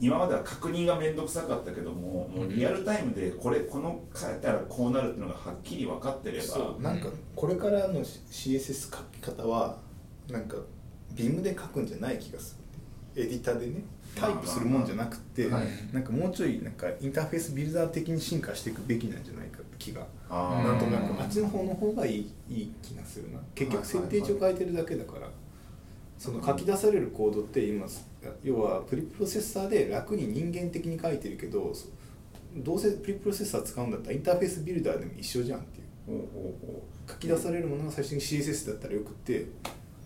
今までは確認が面倒くさかったけどももうリアルタイムでこれこの変えたらこうなるっていうのがはっきり分かってれば。そう。なんかこれからの CSS 書き方はなんかビームで書くんじゃない気がする。エディターでねタイプするもんじゃなくて、はい。なんかもうちょいなんかインターフェースビルダー的に進化していくべきなんじゃないかって気がなんとなく。あっちの方の方がいいいい気がするな。結局設定値を変えてるだけだから、その書き出されるコードって今要はプリプロセッサーで楽に人間的に書いてるけどそどうせプリプロセッサー使うんだったらインターフェースビルダーでも一緒じゃんっていう。書き出されるものが最初に CSS だったらよくって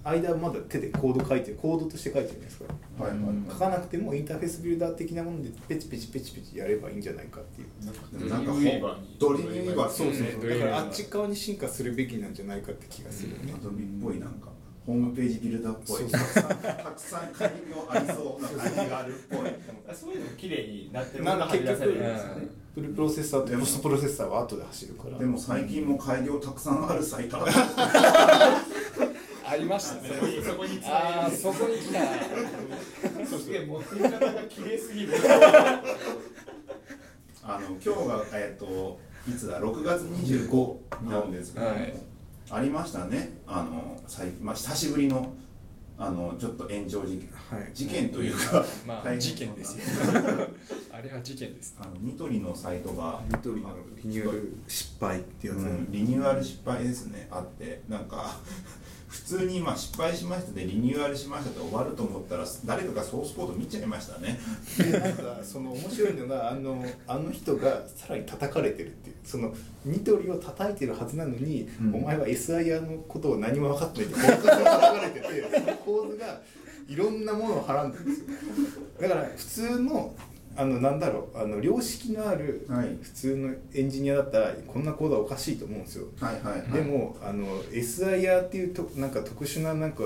間はまだ手でコード書いてるコードとして書いてるじゃないですか。うはいはい。はい書かなくてもインターフェースビルダー的なものでペチペチペチペチやればいいんじゃないかっていうなんかドリームウィーバーそうそうだからあっち側に進化するべきなんじゃないかって気がするよねアドビっぽいなんかホームページビルダーっぽい。たくさんたくさありそうな感じがあるっぽい。そういうのも綺麗になってるなんか結局ね。プリプロセッサーとポストプロセッサーは後で走るから。でも最近も改良たくさんあるサイト (laughs) ありました。ねそこにそこにああそこに来た。すげえ持っ方が綺麗すぎる。あの今日がえっといつだ？6月25なんですけど。も、はいありましたね。あの最まあ久しぶりのあのちょっと炎上事件、はい。事件というか、まあ事件ですよ。あ (laughs) れは事件です。あのニトリのサイトがニトリのリニューアル失敗ってやつ、うんリニューアル失敗ですね。あってなんか (laughs) 普通にまあ失敗しましたでリニューアルしましたで終わると思ったら誰かがソースコード見ちゃいましたね。でなんかその面白いのがあのあの人がさらに叩かれてるっていう。そのニトリを叩いてるはずなのに、うん。お前は SIR のことを何も分かってないって構図が叩かれててその構図がいろんなものをはらんでるんですよ。だから普通のあのなんだろうあの良識のあるはい。普通のエンジニアだったらこんなコードはおかしいと思うんですよ。はいはいはい。でもあの SIR っていうとなんか特殊ななんか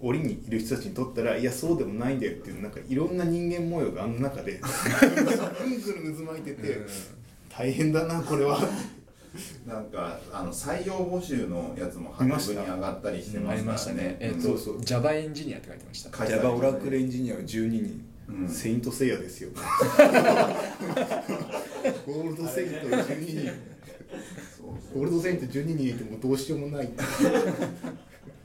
檻にいる人たちにとったらいやそうでもないんだよっていうなんかいろんな人間模様があの中でぐんぐる渦巻いてて大変だなこれは。なんかあの採用募集のやつもハックに上がったりしてありましたますからねね。えっとそうそう。Java エンジニアって書いてました。Java オしたねラクルエンジニアは12人、うん。セイントセイヤですよ。(laughs) ゴールドセイント12人。ゴールドセイント12人いてもどうしようもない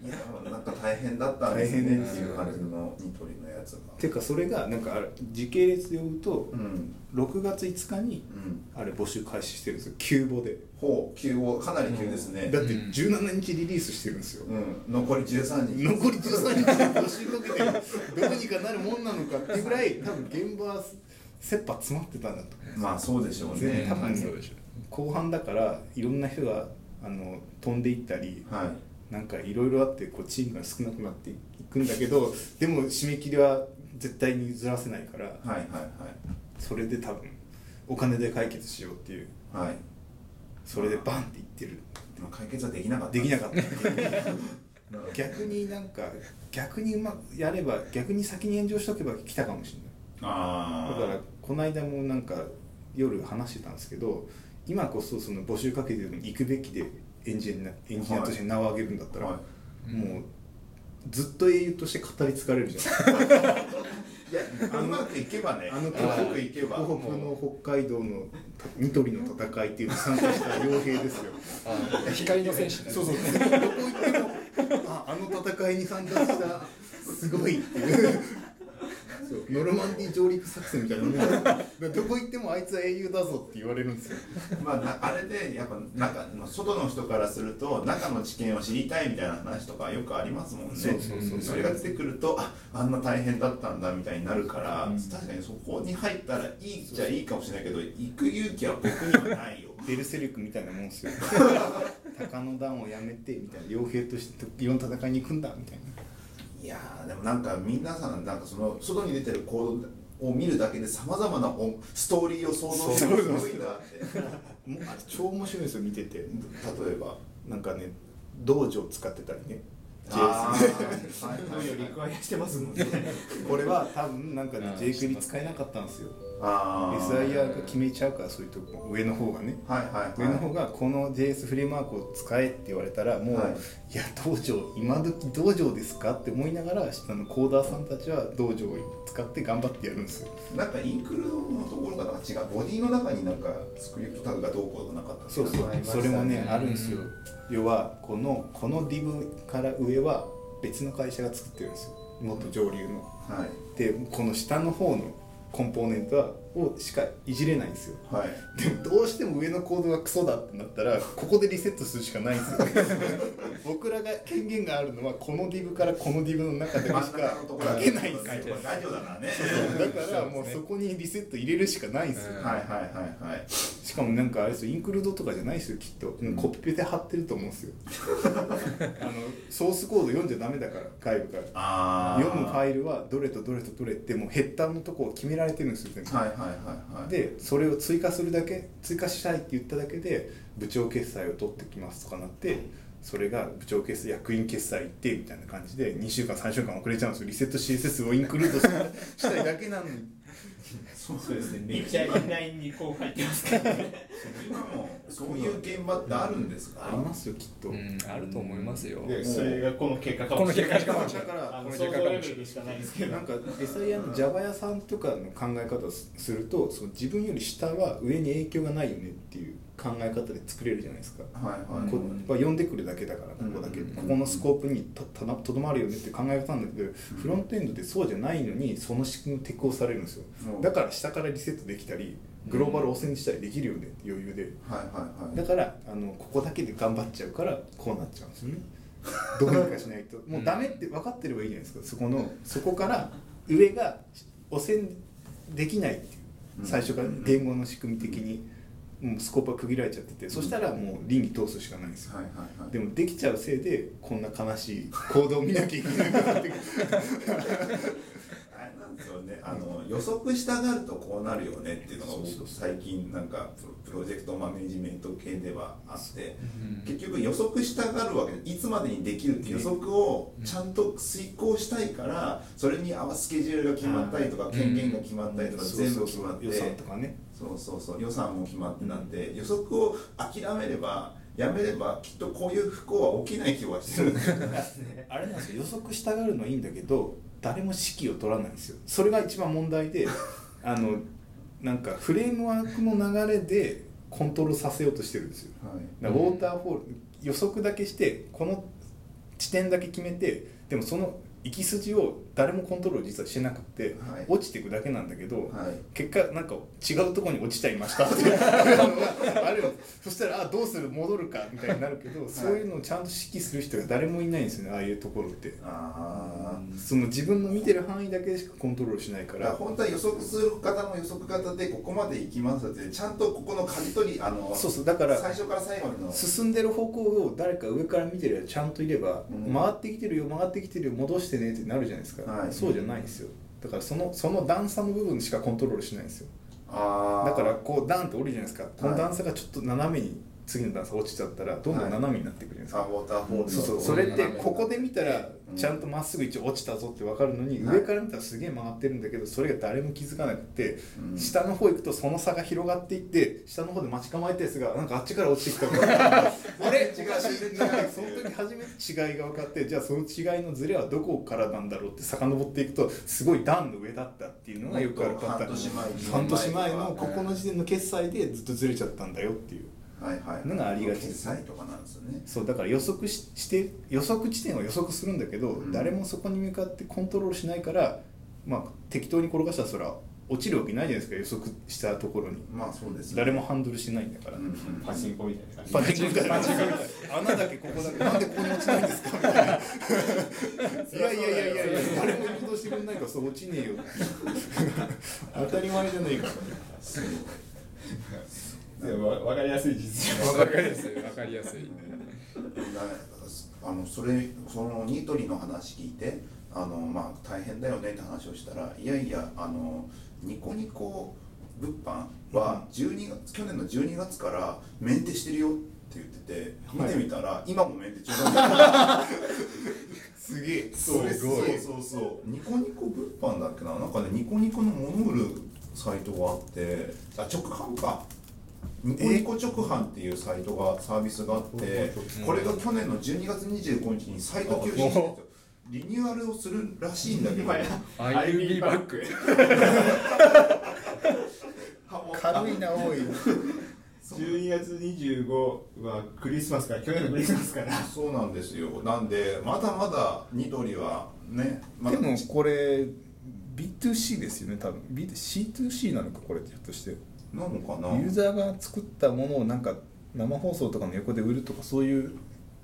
いやなんか大変だったんですね。大変ですっていう感じのニトリのやつが。ていうかそれがなんかあれ時系列で読むとうん6月5日にうん。あれ募集開始してるんですよ。急募で。ほう急をかなり急ですね。だって17日リリースしてるんですよ。うん。残り13日。残り13日で募集かけて (laughs) どうにかなるもんなのかっていうぐらい多分現場は切羽詰まってたんだとまあそうでしょうね。多分そうでしょ後半だからいろんな人があの飛んでいったりはいなんかいろいろあってこうチームが少なくなっていくんだけどでも締め切りは絶対にずらせないからはいはいそれで多分お金で解決しようっていう。はい。はいそれでバンっていってる。まあ解決はできなかった。できなかった。た (laughs) 逆になんか逆にうまくやれば逆に先に炎上しとけば来たかもしれない。だからこの間もなんか夜話してたんですけど今こそその募集かけてるのに行くべきでエンジニアエンジニアとして名を挙げるんだったら、はもうずっと英雄として語り継がれるじゃん。(laughs) いやうまくいけばね。あのうまくいけば。東北の北海道のニトリの戦いっていうのに参加した傭兵ですよ。(laughs) あ光の戦士ね。そうそう。(laughs) どこ行ってもああの戦いに参加したすごいっていうノルマンディー上陸作戦みたいなもんどこ行ってもあいつは英雄だぞって言われるんですよ。まあなあれでやっぱ中の外の人からすると中の知見を知りたいみたいな話とかよくありますもんね。そうそうそうそれが出てくるとああんな大変だったんだみたいになるから、うん確かにそこに入ったらいいじゃいいかもしれないけど行く勇気は僕にはないよ。(laughs) ベルセルクみたいなもんですよ。(laughs) 鷹の段をやめてみたいな。傭兵としていろんな戦いに行くんだみたいないやーでもなんか皆さんなんかその外に出てる行動を見るだけでさまざまなおストーリーを想像するのす。ごいなって。(laughs) 超面白いですよ見てて。例えばなんかね道場使ってたりね。イア (laughs) してますもんね。これは多分なんかねあー J クリ使えなかったんですよあー。SIR が決めちゃうからそういうとこ上の方がね。はいはいはい。上の方がこの JS フレームワークを使えって言われたらもう、はい。い、や道場今時道場ですかって思いながら下のコーダーさんたちは道場を使って頑張ってやるんですよ。なんかインクルードのところがなんか違うボディの中になんかスクリプトタグがどうこうとなかったそうそう。ねそれもねうんあるんですよ。要はこのこの div から上は別の会社が作ってるんですよ。もっと上流の。はい。でこの下の方のコンポーネントはをしかいじれないんですよ。はい。でもどうしても上のコードがクソだってなったらここでリセットするしかないんですよ。(laughs) 僕らが権限があるのはこの div からこの div の中でしか書けないんですよ。ラジオだからね。だからもうそこにリセット入れるしかないんですよ、うんはいはいはいはいしかもなんかあれですよインクルードとかじゃないですよきっと、もうコピペで貼ってると思うんですよ。(laughs) あのソースコード読んじゃダメだから外部から。読むファイルはどれとどれとどれってもうヘッダーのとこを決められてるんですよ全部。はいはいはいはい。でそれを追加するだけ追加したいって言っただけで部長決済を取ってきますとかなってそれが部長決済役員決済行ってみたいな感じで2週間3週間遅れちゃうんですよ。リセット CSS をインクルードしたしたいだけなのにそうですね。めっちゃインラインにこう入ってますからね今もそういう現場ってあるんですか？ありますよきっと、うんあると思いますよ。でそれがこの結果かもしれない。この結果かもしれない。あのこの結果かもしれない。ルでしかないですけどなんか SIR の Java 屋さんとかの考え方をすするとその自分より下は上に影響がないよねっていう考え方で作れるじゃないですか、はいはい。ここは読んでくるだけだからここだけ、うん。ここのスコープにとどまるよねって考え方なんだけど、フロントエンドでそうじゃないのにその仕組み適用されるんですよ、う。んだから下からリセットできたりグローバル汚染したりできるよねって余裕で。はいはいはい。だからあのここだけで頑張っちゃうからこうなっちゃうんですよね。どうにかしないと。もうダメって分かってればいいじゃないですか。そこのそこから上が汚染できないっていう。最初から言語の仕組み的にもうスコープは区切られちゃっててそしたらもう倫理通すしかないんですよ。はいはいはい。でもできちゃうせいでこんな悲しい行動を見なきゃいけなくなってくるあれなんですよね。あの予測したがるとこうなるよねっていうのが最近なんかプロジェクトマネジメント系ではあってうん結局予測したがるわけでいつまでにできるって予測をちゃんと遂行したいからそれに合わせスケジュールが決まったりとかん。権限が決まったりとか全部決まって。予算とかね。そうそうそう。予算も決まってなんで予測を諦めればやめればきっとこういう不幸は起きない気はしてる。んですよあれなんですよ。予測したがるのはいいんだけど誰も指揮を取らないんですよ。それが一番問題で (laughs) あのなんかフレームワークの流れでコントロールさせようとしてるんですよ。はい。だからウォーターフォール予測だけしてこの地点だけ決めてでもその行き筋を誰もコントロール実はしてなくて、はい。落ちていくだけなんだけど、はい。結果なんか違うところに落ちちゃいました。っ (laughs) てあるよそしたらあどうする？戻るかみたいになるけど、そういうのをちゃんと指揮する人が誰もいないんですよねああいうところって。ああその自分の見てる範囲だけしかコントロールしないから。ら本当は予測する方も予測方でここまで行きますってちゃんとここの舵取りあのそうそうだから最初から最後の。進んでる方向を誰か上から見てるやつちゃんといれば、うん。回ってきてるよ回ってきてるよ戻してねってなるじゃないですか、はい。そうじゃないんですよ。だからそのその段差の部分しかコントロールしないんですよ。だからこうダンって降りるじゃないですか。この段差がちょっと斜めに次の段差落ちちゃったらどんどん斜めになってくるじゃないですか、あウォーターフォールのそう。そう。それってここで見たらうん。ちゃんとまっすぐ一応落ちたぞって分かるのに、はい。上から見たらすげえ曲がってるんだけどそれが誰も気づかなくて、うん。下の方行くとその差が広がっていって下の方で待ち構えたやつがなんかあっちから落ちてきたか。らあれ違う。なんかその時初めて違いが分かってじゃあその違いのズレはどこからなんだろうって遡っていくとすごい段の上だったっていうのがよくあるパターン。半年前に。半年前のここの時点の決済でずっとずれちゃったんだよっていう。はいはい。のがありがちです決済とかなんですよね。そうだから予測しして予測地点は予測するんだけど、うん。誰もそこに向かってコントロールしないから、まあ、適当に転がしたらそれは落ちるわけないじゃないですか予測したところに。まあそうですね。誰もハンドルしないんだから、うんうん。パチンコみたいな感じ。パチンコみたいな。穴だけここだけ。なんでここに落ちないんですか？みたいないやいやいやいやいや誰も誘導してくれないからそう落ちねえよ (laughs) 当たり前じゃないから。でもわわかりやすい実情わかりやすい。わかりやすい。あのそれそのニトリの話聞いてあの、まあ、大変だよねって話をしたらいやいやあのニコニコ物販は12月去年の12月からメンテしてるよって言ってて見てみたら、今もメンテ中なんですすげえ。そうすごい。そうそうそう。ニコニコ物販だっけな？なんかねニコニコの物売るサイトがあってあ直販かニコニコ直販っていうサイトがサービスがあってこれが去年の12月25日にサイト休止してるん。ですよリニューアルをするらしいん。だけど今や IB バッグ軽いなおい12月25はクリスマスから去年のクリスマスからそうなん。ですよなん。でまだまだニトリはねまだでもこれ B2C ですよね多分 B- C2C なのかこれひょっとしてなのかな？ユーザーが作ったものをなんか生放送とかの横で売るとかそういう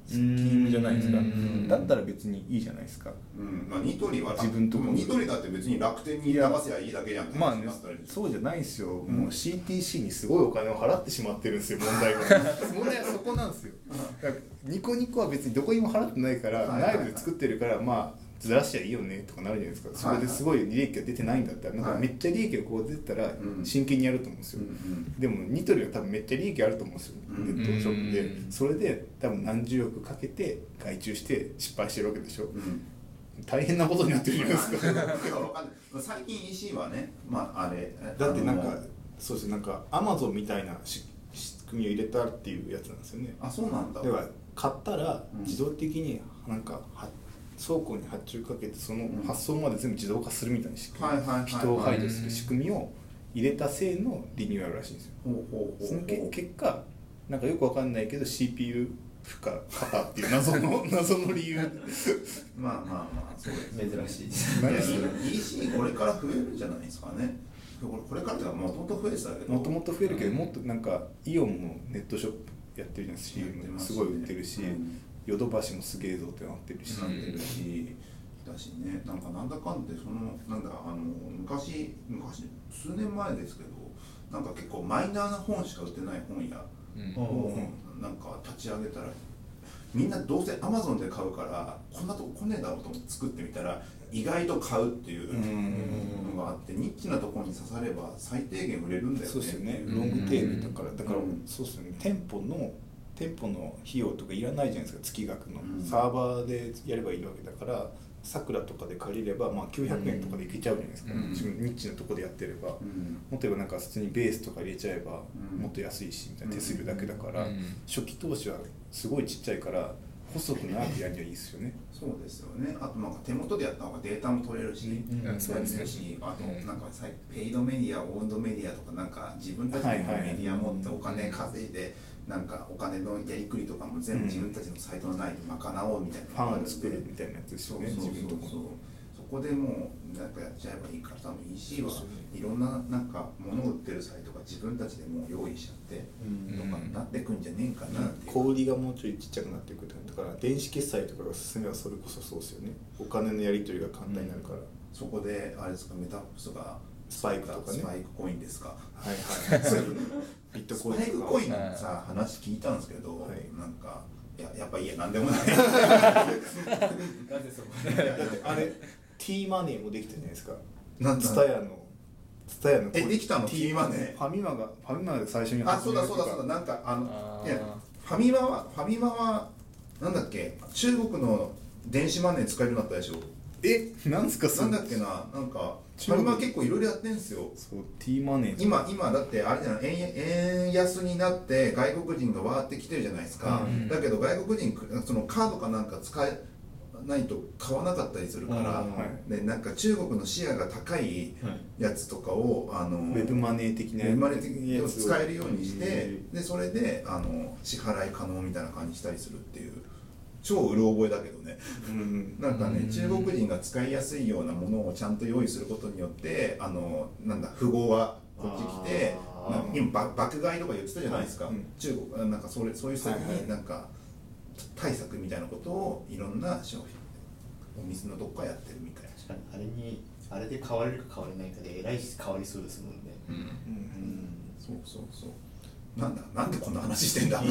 スキームじゃないですか。うん。だったら別にいいじゃないですか。うん。まあ、ニトリは自分とこニトリだって別に楽天に流せばいいだけじゃんまあねそうじゃないですよ、んもう CTC にすごいお金を払ってしまってるんですよ問題は (laughs) 問題はそこなんですよ。だからニコニコは別にどこにも払ってないから、内部で作ってるからまあずらしちゃいいよねとかなるじゃないですか。それですごい利益が出てないんだったらなんかはいめっちゃ利益がこう出てたらうん。真剣にやると思うんですよ、でもニトリは多分めっちゃ利益あると思うんですよ、うんネットショップで、うんそれで多分何十億かけて外注して失敗してるわけでしょ。うん。大変なことになってるじゃないですか。(laughs) 最近 EC はねまああれだってなんかそうですなんかアマゾンみたいなし仕組みを入れたっていうやつなんですよね。あそうなんだ。では買ったらうん。自動的になんかは倉庫に発注かけてその発送まで全部自動化するみたいな仕組み、人を排除する仕組みを入れたせいのリニューアルらしいんですよ。ほうほうほうそのけ結果なんかよくわかんないけど CPU 負荷型っていう謎の (laughs) 謎の理由。まあまあまあそう珍しいです何それ EC これから増えるんじゃないですかね。これこれからってもともと増えてたけど。もともと増えるけどもっとなんかイオンもネットショップやってるじゃないですかやってますすごい売ってるし。うんヨドバシもすげえぞってなってるし、なってるしだしねなんかなんだかんでそのなんだあの昔昔数年前ですけどなんか結構マイナーな本しか売ってない本屋うん。をなんか立ち上げたらみんなどうせアマゾンで買うからこんなとこ来ねえだろうと思って作ってみたら意外と買うっていうのがあってニッチなところに刺されば最低限売れるんだよね。そうですよね。うんロングテールだから。だからうん。そうですよね。店舗の店舗の費用とかいらないじゃないですか月額の、うん。サーバーでやればいいわけだからさくらとかで借りれば、まあ、900円とかでいけちゃうじゃないですか、うん。ニッチなとこでやってれば、もうん。っと言えばなんか普通にベースとか入れちゃえばうん。もっと安いしみたいな手数料だけだから、うん。初期投資はすごいちっちゃいから細く長くやりゃいいですよね。そうですよね。あとなんか手元でやった方がデータも取れるし、うん。うん。そうですね。しあとうん。なんかさペイドメディアオウンドメディアとかなんか自分たちのメディア持ってお金稼いでなんかお金のやりくりとかも全部自分たちのサイトの内で賄おうみたいな。ファンを作るみたいなやつですよね自分のとこそこでもうなんかやっちゃえばいいから多分 EC はいろんななんか物を売ってるサイトが自分たちでもう用意しちゃってとかになってくんじゃねえかなっていう、小売りがもうちょいちっちゃくなっていくだから電子決済とかが進めばそれこそそうですよね。お金のやり取りが簡単になるから、そこであれですかメタフスがスパイクとかね。スパイクコインですか。はいはいそういうのビットスコイン。パイクコインのさ話聞いたんですけど、はい。なんかいややっぱいいやなんでもない。(laughs) なぜそこ？でだってあれ T マネーもできたじゃないですか。なんだツタヤのツタヤのえできたの？T マネー？ファミマがファミマで最初にあそうだそうだそうだ。なんかあのいやファミマはファミマはなんだっけ？中国の電子マネー使えるようになったでしょ。えなんすかなんだっけな？なんかファ中国。ミマ結構いろいろやってんすよ。そう T マネー今今だってあれじゃない円円安になって外国人がわーって来てるじゃないですか、うん。だけど外国人そのカードかなんか使えないと買わなかったりするから、うん。はい。でなんか中国の視野が高いやつとかをあのウェブマネー的なウェブマネー的に使えるようにしてへでそれであの支払い可能みたいな感じにしたりするっていう超うる覚えだけどね。ーうん。なんかねうん。中国人が使いやすいようなものをちゃんと用意することによってあのなんだ富豪がこっち来て今ば爆買いとか言ってたじゃないですか、はい。うん。中国あなんかそれそういう人はいはい。になんか対策みたいなことをいろんな商品お店のどっかやってるみたいな。確かにあれにあれで変われるか変われないかでえらい変わりそうですもんね。うん。うん。そうそうそうなんだなんでこんな話してんだ？(laughs) で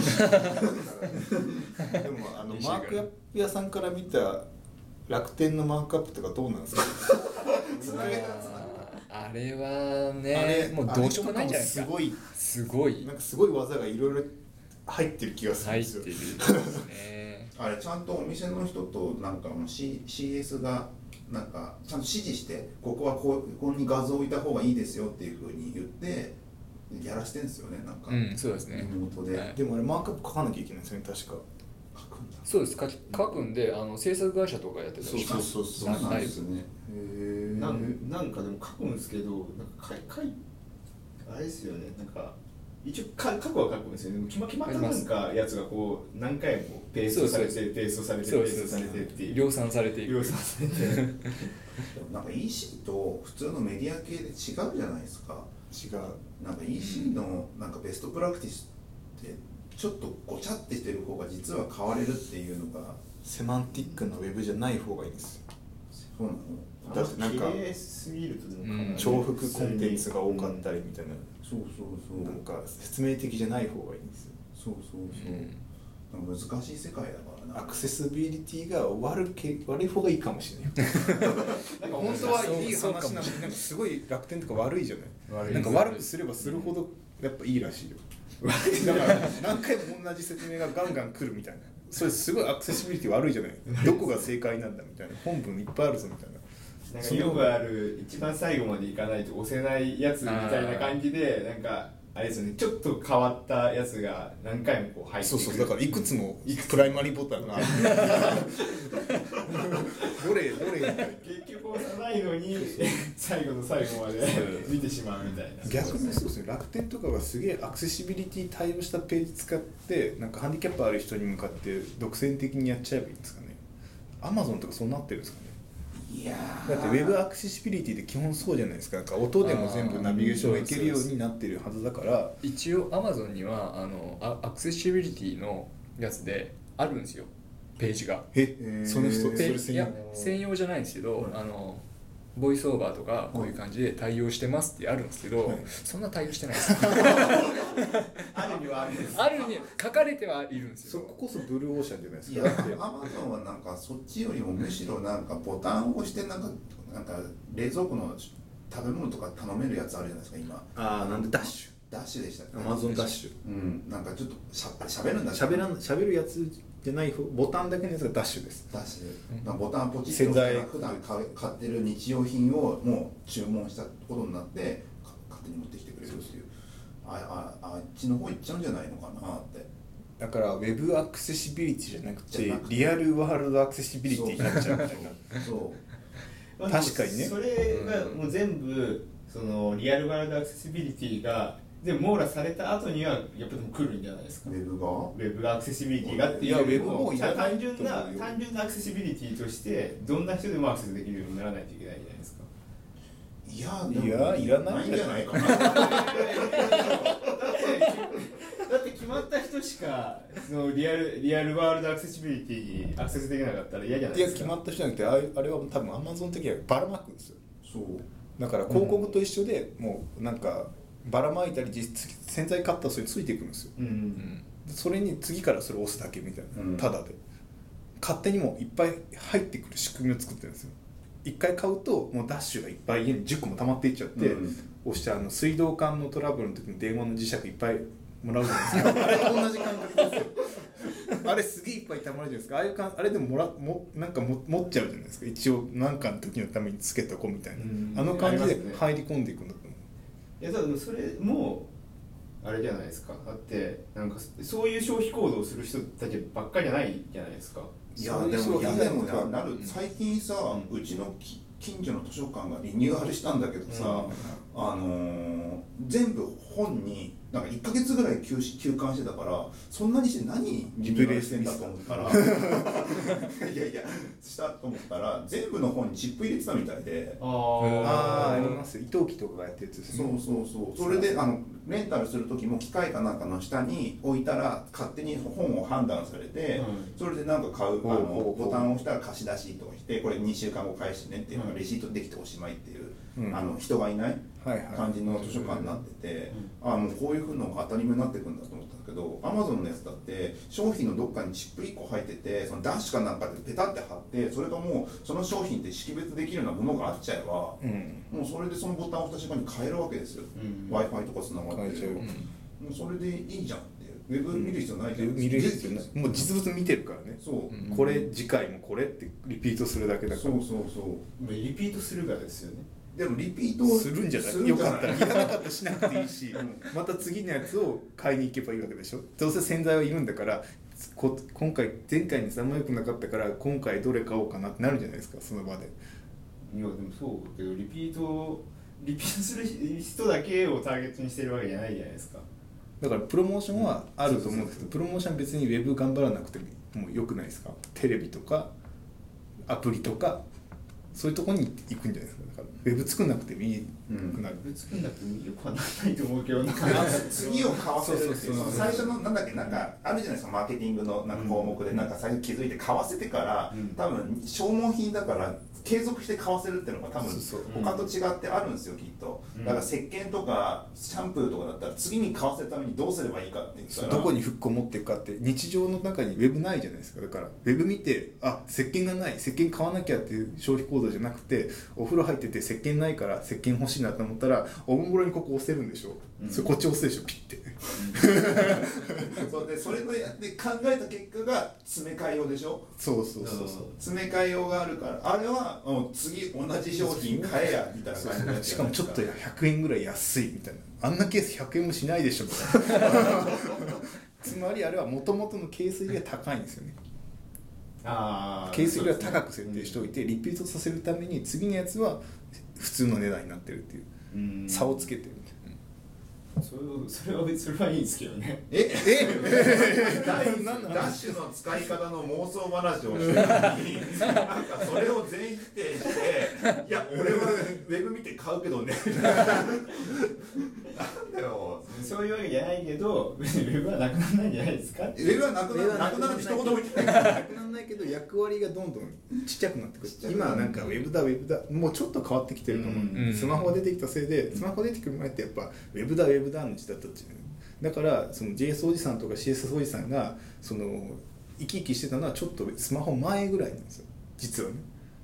もあのマークアップ屋さんから見た楽天のマークアップとかどうなんですか？つなげたつなあれはあねもうどうしようもないんじゃないですか。すごいすごい。なんかすごい技がいろいろ入ってる気がするん入ですよ。ってるですね。(laughs) あれちゃんとお店の人となんかもう C CS がなんかちゃんと指示してここはこうここに画像置いた方がいいですよっていうふうに言ってやらしてんですよねなんか、うんそうですね。リモートで、はい。でもあれマークアップ書かなきゃいけないんですよね確か。書くんだ。そうです。書き書くんであの制作会社とかやってたりします。そうそうそうなんですね。へなんなんかでも書くんですけどなんか書い書いあれですよね。なんか一応か書くは書くんですよね。でも決ま決まったなんかやつがこう何回もペーストされてそうペーストされてペーストされてっていう。量産されて。いく量産されて。でもなんか EC と普通のメディア系で違うじゃないですか。違うなんか EC のなんかベストプラクティスってちょっとごちゃってしてる方が実は変われるっていうのがセマンティックなウェブじゃない方がいいんですよ。そうなの？だってなんかすぎるとうん重複コンテンツが多かったりみたいな、そうそうそう。なんか説明的じゃない方がいいんですよ。そうそうそう、なんか難しい世界だからな。アクセシビリティが悪け悪い方がいいかもしれない。(laughs) なんか本当はいい話なのになんかすごい楽天とか悪いじゃない？なんか悪くすればするほどやっぱいいらしいよ。だから何回も同じ説明がガンガン来るみたいな。それすごいアクセシビリティ悪いじゃない。(laughs) どこが正解なんだみたいな。本文いっぱいあるぞみたいな。なんか色がある一番最後までいかないと押せないやつみたいな感じでなんかあれですよねちょっと変わったやつが何回もこう入ってくる。そうそうだからいくつもプライマリーボタンが。あるどれどれ？みたいな結局押さないのに最後の最後まで見てしまうみたいな。逆にそうですね楽天とかがすげえアクセシビリティ対応したページ使ってなんかハンディキャップある人に向かって独占的にやっちゃえばいいんですかね。アマゾンとかそうなってるんですかねだってウェブアクセシビリティって基本そうじゃないですか。なんか音でも全部ナビゲーションがいけるようになってるはずだから。一応 Amazon にはあのあアクセシビリティのやつであるんですよ。ページが。えその人そペれ専用？いや専用じゃないんですけど、あのボイスオーバーとかこういう感じで対応してますってあるんですけど、はい。そんな対応してないです。(laughs) あるにはあるんです。あるに書かれてはいるんですよ。そここそブルーオーシャンじゃないですいやかだってアマゾンはなんかそっちよりもむしろなんかボタンを押してなんかなんか冷蔵庫の食べ物とか頼めるやつあるじゃないですか今。ああなんでダッシダッシュでしたっけ？ュアマゾンダッシュ。うん。なんかちょっとしゃ喋るんだ喋らん喋るやつじゃない方ボタンだけのやつがダッシュです。ダッシュ。なん。かボタンポチッと普段買買ってる日用品をもう注文したことになってか勝手に持ってきてくれるっていう。あああっちの方行っちゃうんじゃないのかなって。だからウェブアクセシビリティじゃなくてじゃなくて。リアルワールドアクセシビリティになっちゃうみたいな。そう。まあ確かにねそれがもう全部そのリアルワールドアクセシビリティがでも網羅された後にはやっぱでも来るんじゃないですか。ウェブが？ウェブがアクセシビリティがっていういやウェブも単純な単純なアクセシビリティとしてどんな人でもアクセスできるようにならないといけないじゃないですか。いやいやいらないんじゃない？かな。だって決まった人しかそのリアルリアルワールドアクセシビリティにアクセスできなかったら嫌じゃないいやですか。決まった人じゃなくてあれあれは多分アマゾン的にはばらまくんですよ。そう。だから広告と一緒で、もうなんかばらまいたり実潜在カッターそれについていくんですよ。うんうんそれに次からそれを押すだけみたいな、うん。ただで。勝手にもういっぱい入ってくる仕組みを作ってるんですよ。一回買うともうダッシュがいっぱい家に10個も溜まっていっちゃって、うん押してあの水道管のトラブルの時に電話の磁石いっぱいもらうじゃないですか。あれと同じ感覚ですよ。(laughs) あれすげえいっぱい溜まるじゃないですか。ああいうかあれでももらもなんかも持っちゃうじゃないですか。一応何かの時のためにつけとこうみたいな、うんあの感じで入り込んでいくんだと。思ういやだからそれもあれじゃないですか。だってなんかそういう消費行動をする人たちばっかりじゃないじゃないですか。いやでもいやでもがななる最近さ、うちのき近所の図書館がリニューアルしたんだけどさ、あのー全部本になんか1か月ぐらい休止休館してたからそんなにして何リニューアルしてんだと思ったら (laughs) いやいやしたと思ったら全部の本にチップ入れてたみたいで。あああありますよ。伊藤木とかがやってるやつですそうねそうそう。それであのレンタルする時も機械かなんかの下に置いたら勝手に本を判断されて、うんそれでなんか買うあのボタンを押したら貸し出しとかしてこれ2週間後返してねっていうのがレシートできておしまいっていう、うん。あの人がいない感じの図書館になってて、あもうこういうふうのが当たり前になってくんだと思ったんだけどアマゾンのやつだって商品のどっかにチップ1個入っててそのダッシュかなんかでペタって貼ってそれがもうその商品って識別できるようなものがあっちゃえば、うん。もうそれでそのボタンを押した瞬間に買えるわけですよ、うん。w i f i とかつながってもうそれでいいじゃんウェブ見る必要ないじゃん、見る必要ない。もう実物見てるからね。そう、うんこれ次回もこれってリピートするだけだから。そうそうそう。リピートするがですよねでもリピートをするんじゃない？よかったら。いらなかったらしなくていいし (laughs) また次のやつを買いに行けばいいわけでしょ？どうせ洗剤はいるんだからこ今回前回にあんま良くなかったから今回どれ買おうかなってなるじゃないですかその場で。いやでもそうだけどリピートリピートする人だけをターゲットにしてるわけじゃないじゃないですか。だからプロモーションはあると思うんですけどプロモーション別にウェブ頑張らなくてもよくないですか？テレビとかアプリとかそういうところに行くんじゃないですか。だからウェブ作んなくてもいいくなる、作んなくてもよくはならないと思うけどな。(laughs) 次を買わせるっていう。そうそうそうその最初のなんだっけなんかあるじゃないですかマーケティングのなんか項目でなんか最初気づいて買わせてから、うん。多分消耗品だから継続して買わせるっていうのが多分他と違ってあるんですよきっと。うん。だから石鹸とかシャンプーとかだったら次に買わせるためにどうすればいいかって言ったら。どこにフックを持っていくかって日常の中にウェブないじゃないですか。だからウェブ見てあ石鹸がない石鹸買わなきゃっていう消費行動じゃなくてお風呂入ってて石鹸ないから石鹸欲しいなと思ったらおもむろにここ押せるんでしょ、うん。それこっち押すでしょピッてそうでそれのやで考えた結果が詰め替え用でしょ？そうそうそうそう。詰め替え用があるからあれはもう次同じ商品買えやみたいな感じしかもちょっと100円ぐらい安いみたいな。あんなケース100円もしないでしょみたいなつまりあれはもともとのケース入りが高いんですよね。あケース入りは高く設定しておいてリピートさせるために次のやつは普通の値段になってるっていう。うん。差をつけてるそれをそれは別それはいいんですけどね。え？ダッなんなのダッシュの使い方の妄想話をしてるのになんかそれを全否定して「いや俺はウェブ見て買うけどね」なんだよ。そういうわけじゃないけど別にウェブはなくならないんじゃないですか？ウェブはなくなるなくなるって一言も言ってない。なくならないけど役割がどんどんちっちゃくなってくる。ちっちゃく今はなんかウェブだウェブだ。もうちょっと変わってきてると思う、うん。スマホが出てきたせいでスマホが出てくる前ってやっぱウェブだウェブだの時代だったっていう。だからその JS おじさんとか CSS おじさんがその生き生きしてたのはちょっとスマホ前ぐらいなんですよ。実はね。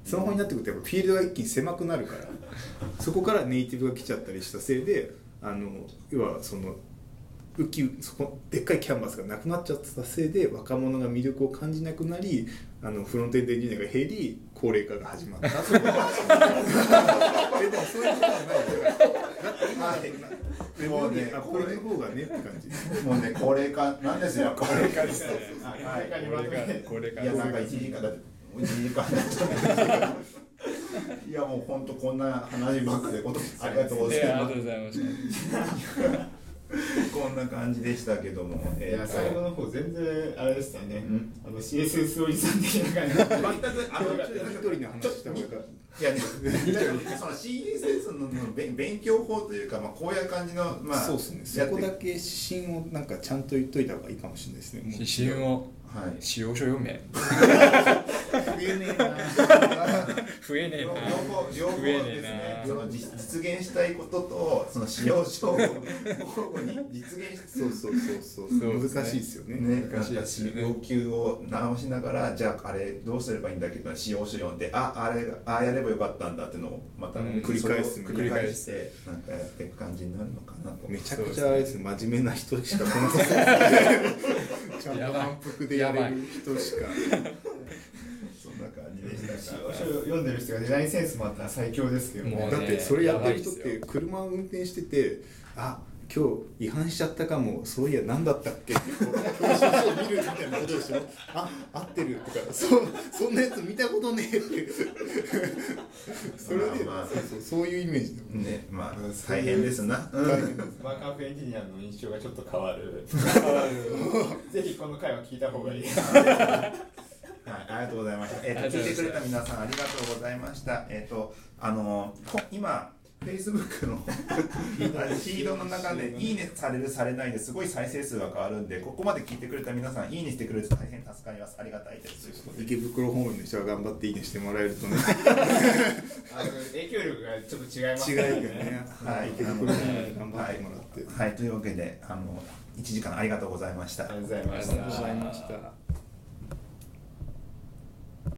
スマホになってくるとやっぱフィールドが一気に狭くなるから。そこからネイティブが来ちゃったりしたせいであの要はその浮きそこでっかいキャンバスがなくなっちゃったせいで若者が魅力を感じなくなりあのフロントエンドエンジニアが減り高齢化が始まった。え (laughs) (laughs) でもそういうことはない。よだって今もうねこれ。の方がねって感じ。もうね高齢化なんですよ。高齢化です。あはいこれからまとめてこれかいやなんか1時間だって1時間になっいやもう本当こんな話ばっかでことありがとうございます。ありがとうございましたこんな感じでしたけども、いや最後の方全然あれでしたね、うん。あの CSS おじさん的な感じ。全くあの一人の話したっいや、ね、その CSS のの勉勉強法というか、まあ、こういう感じの、まあ、そうですね。そこだけ指針をなんかちゃんと言っといた方がいいかもしれないですね。指針を？はい。使用書読め。(laughs) 増えねえな増えねえ両な。方両方ですね。その実実現したいこととその使用書を交互に実現し (laughs) そうそうそうそう。そうですね。難しいですよね。ね、難しいですよね要求を直しながらじゃああれどうすればいいんだっけど使用書読んでああれああやればよかったんだっていうのをまたうん。繰り返す繰り返してなんかやっていく感じになるのかなと。めちゃくちゃあれですね。真面目な人しかこの (laughs) ちゃんと反復でやれる人しかそんな感じでした使用か書読んでる人がデザインセンスもあったら最強ですけどね。だってそれやってる人って車を運転しててあ今日違反しちゃったかもそういや何だったっけ？ってこう教習所を見るみたいなことでしょ？あ合ってるとかそうそんなやつ見たことねえって。それで、まあまあそうそうそういうイメージ。でねまあ大変ですな、うん大変です。マークアップエンジニアの印象がちょっと変わる。(laughs) ぜひこの回は聞いた方がいい (laughs) はい、ありがとうございました。えっ、と、ありがとうございました聞いてくれた皆さん、ありがとうございました。えっ、と、あの、こ今。Facebook の (laughs) フィードの中で (laughs) いいねされるされないですごい再生数が変わるんでここまで聞いてくれた皆さんいいねしてくれると大変助かります。ありがたいです。ということで池袋ホームの人は頑張っていいねしてもらえるとね。(laughs) あの影響力がちょっと違います違からうよね、はい。池袋ホームで頑張ってもらって、はい。というわけであの1時間ありがとうございました。ありがとうございましありがとうございたました。ありがとうございました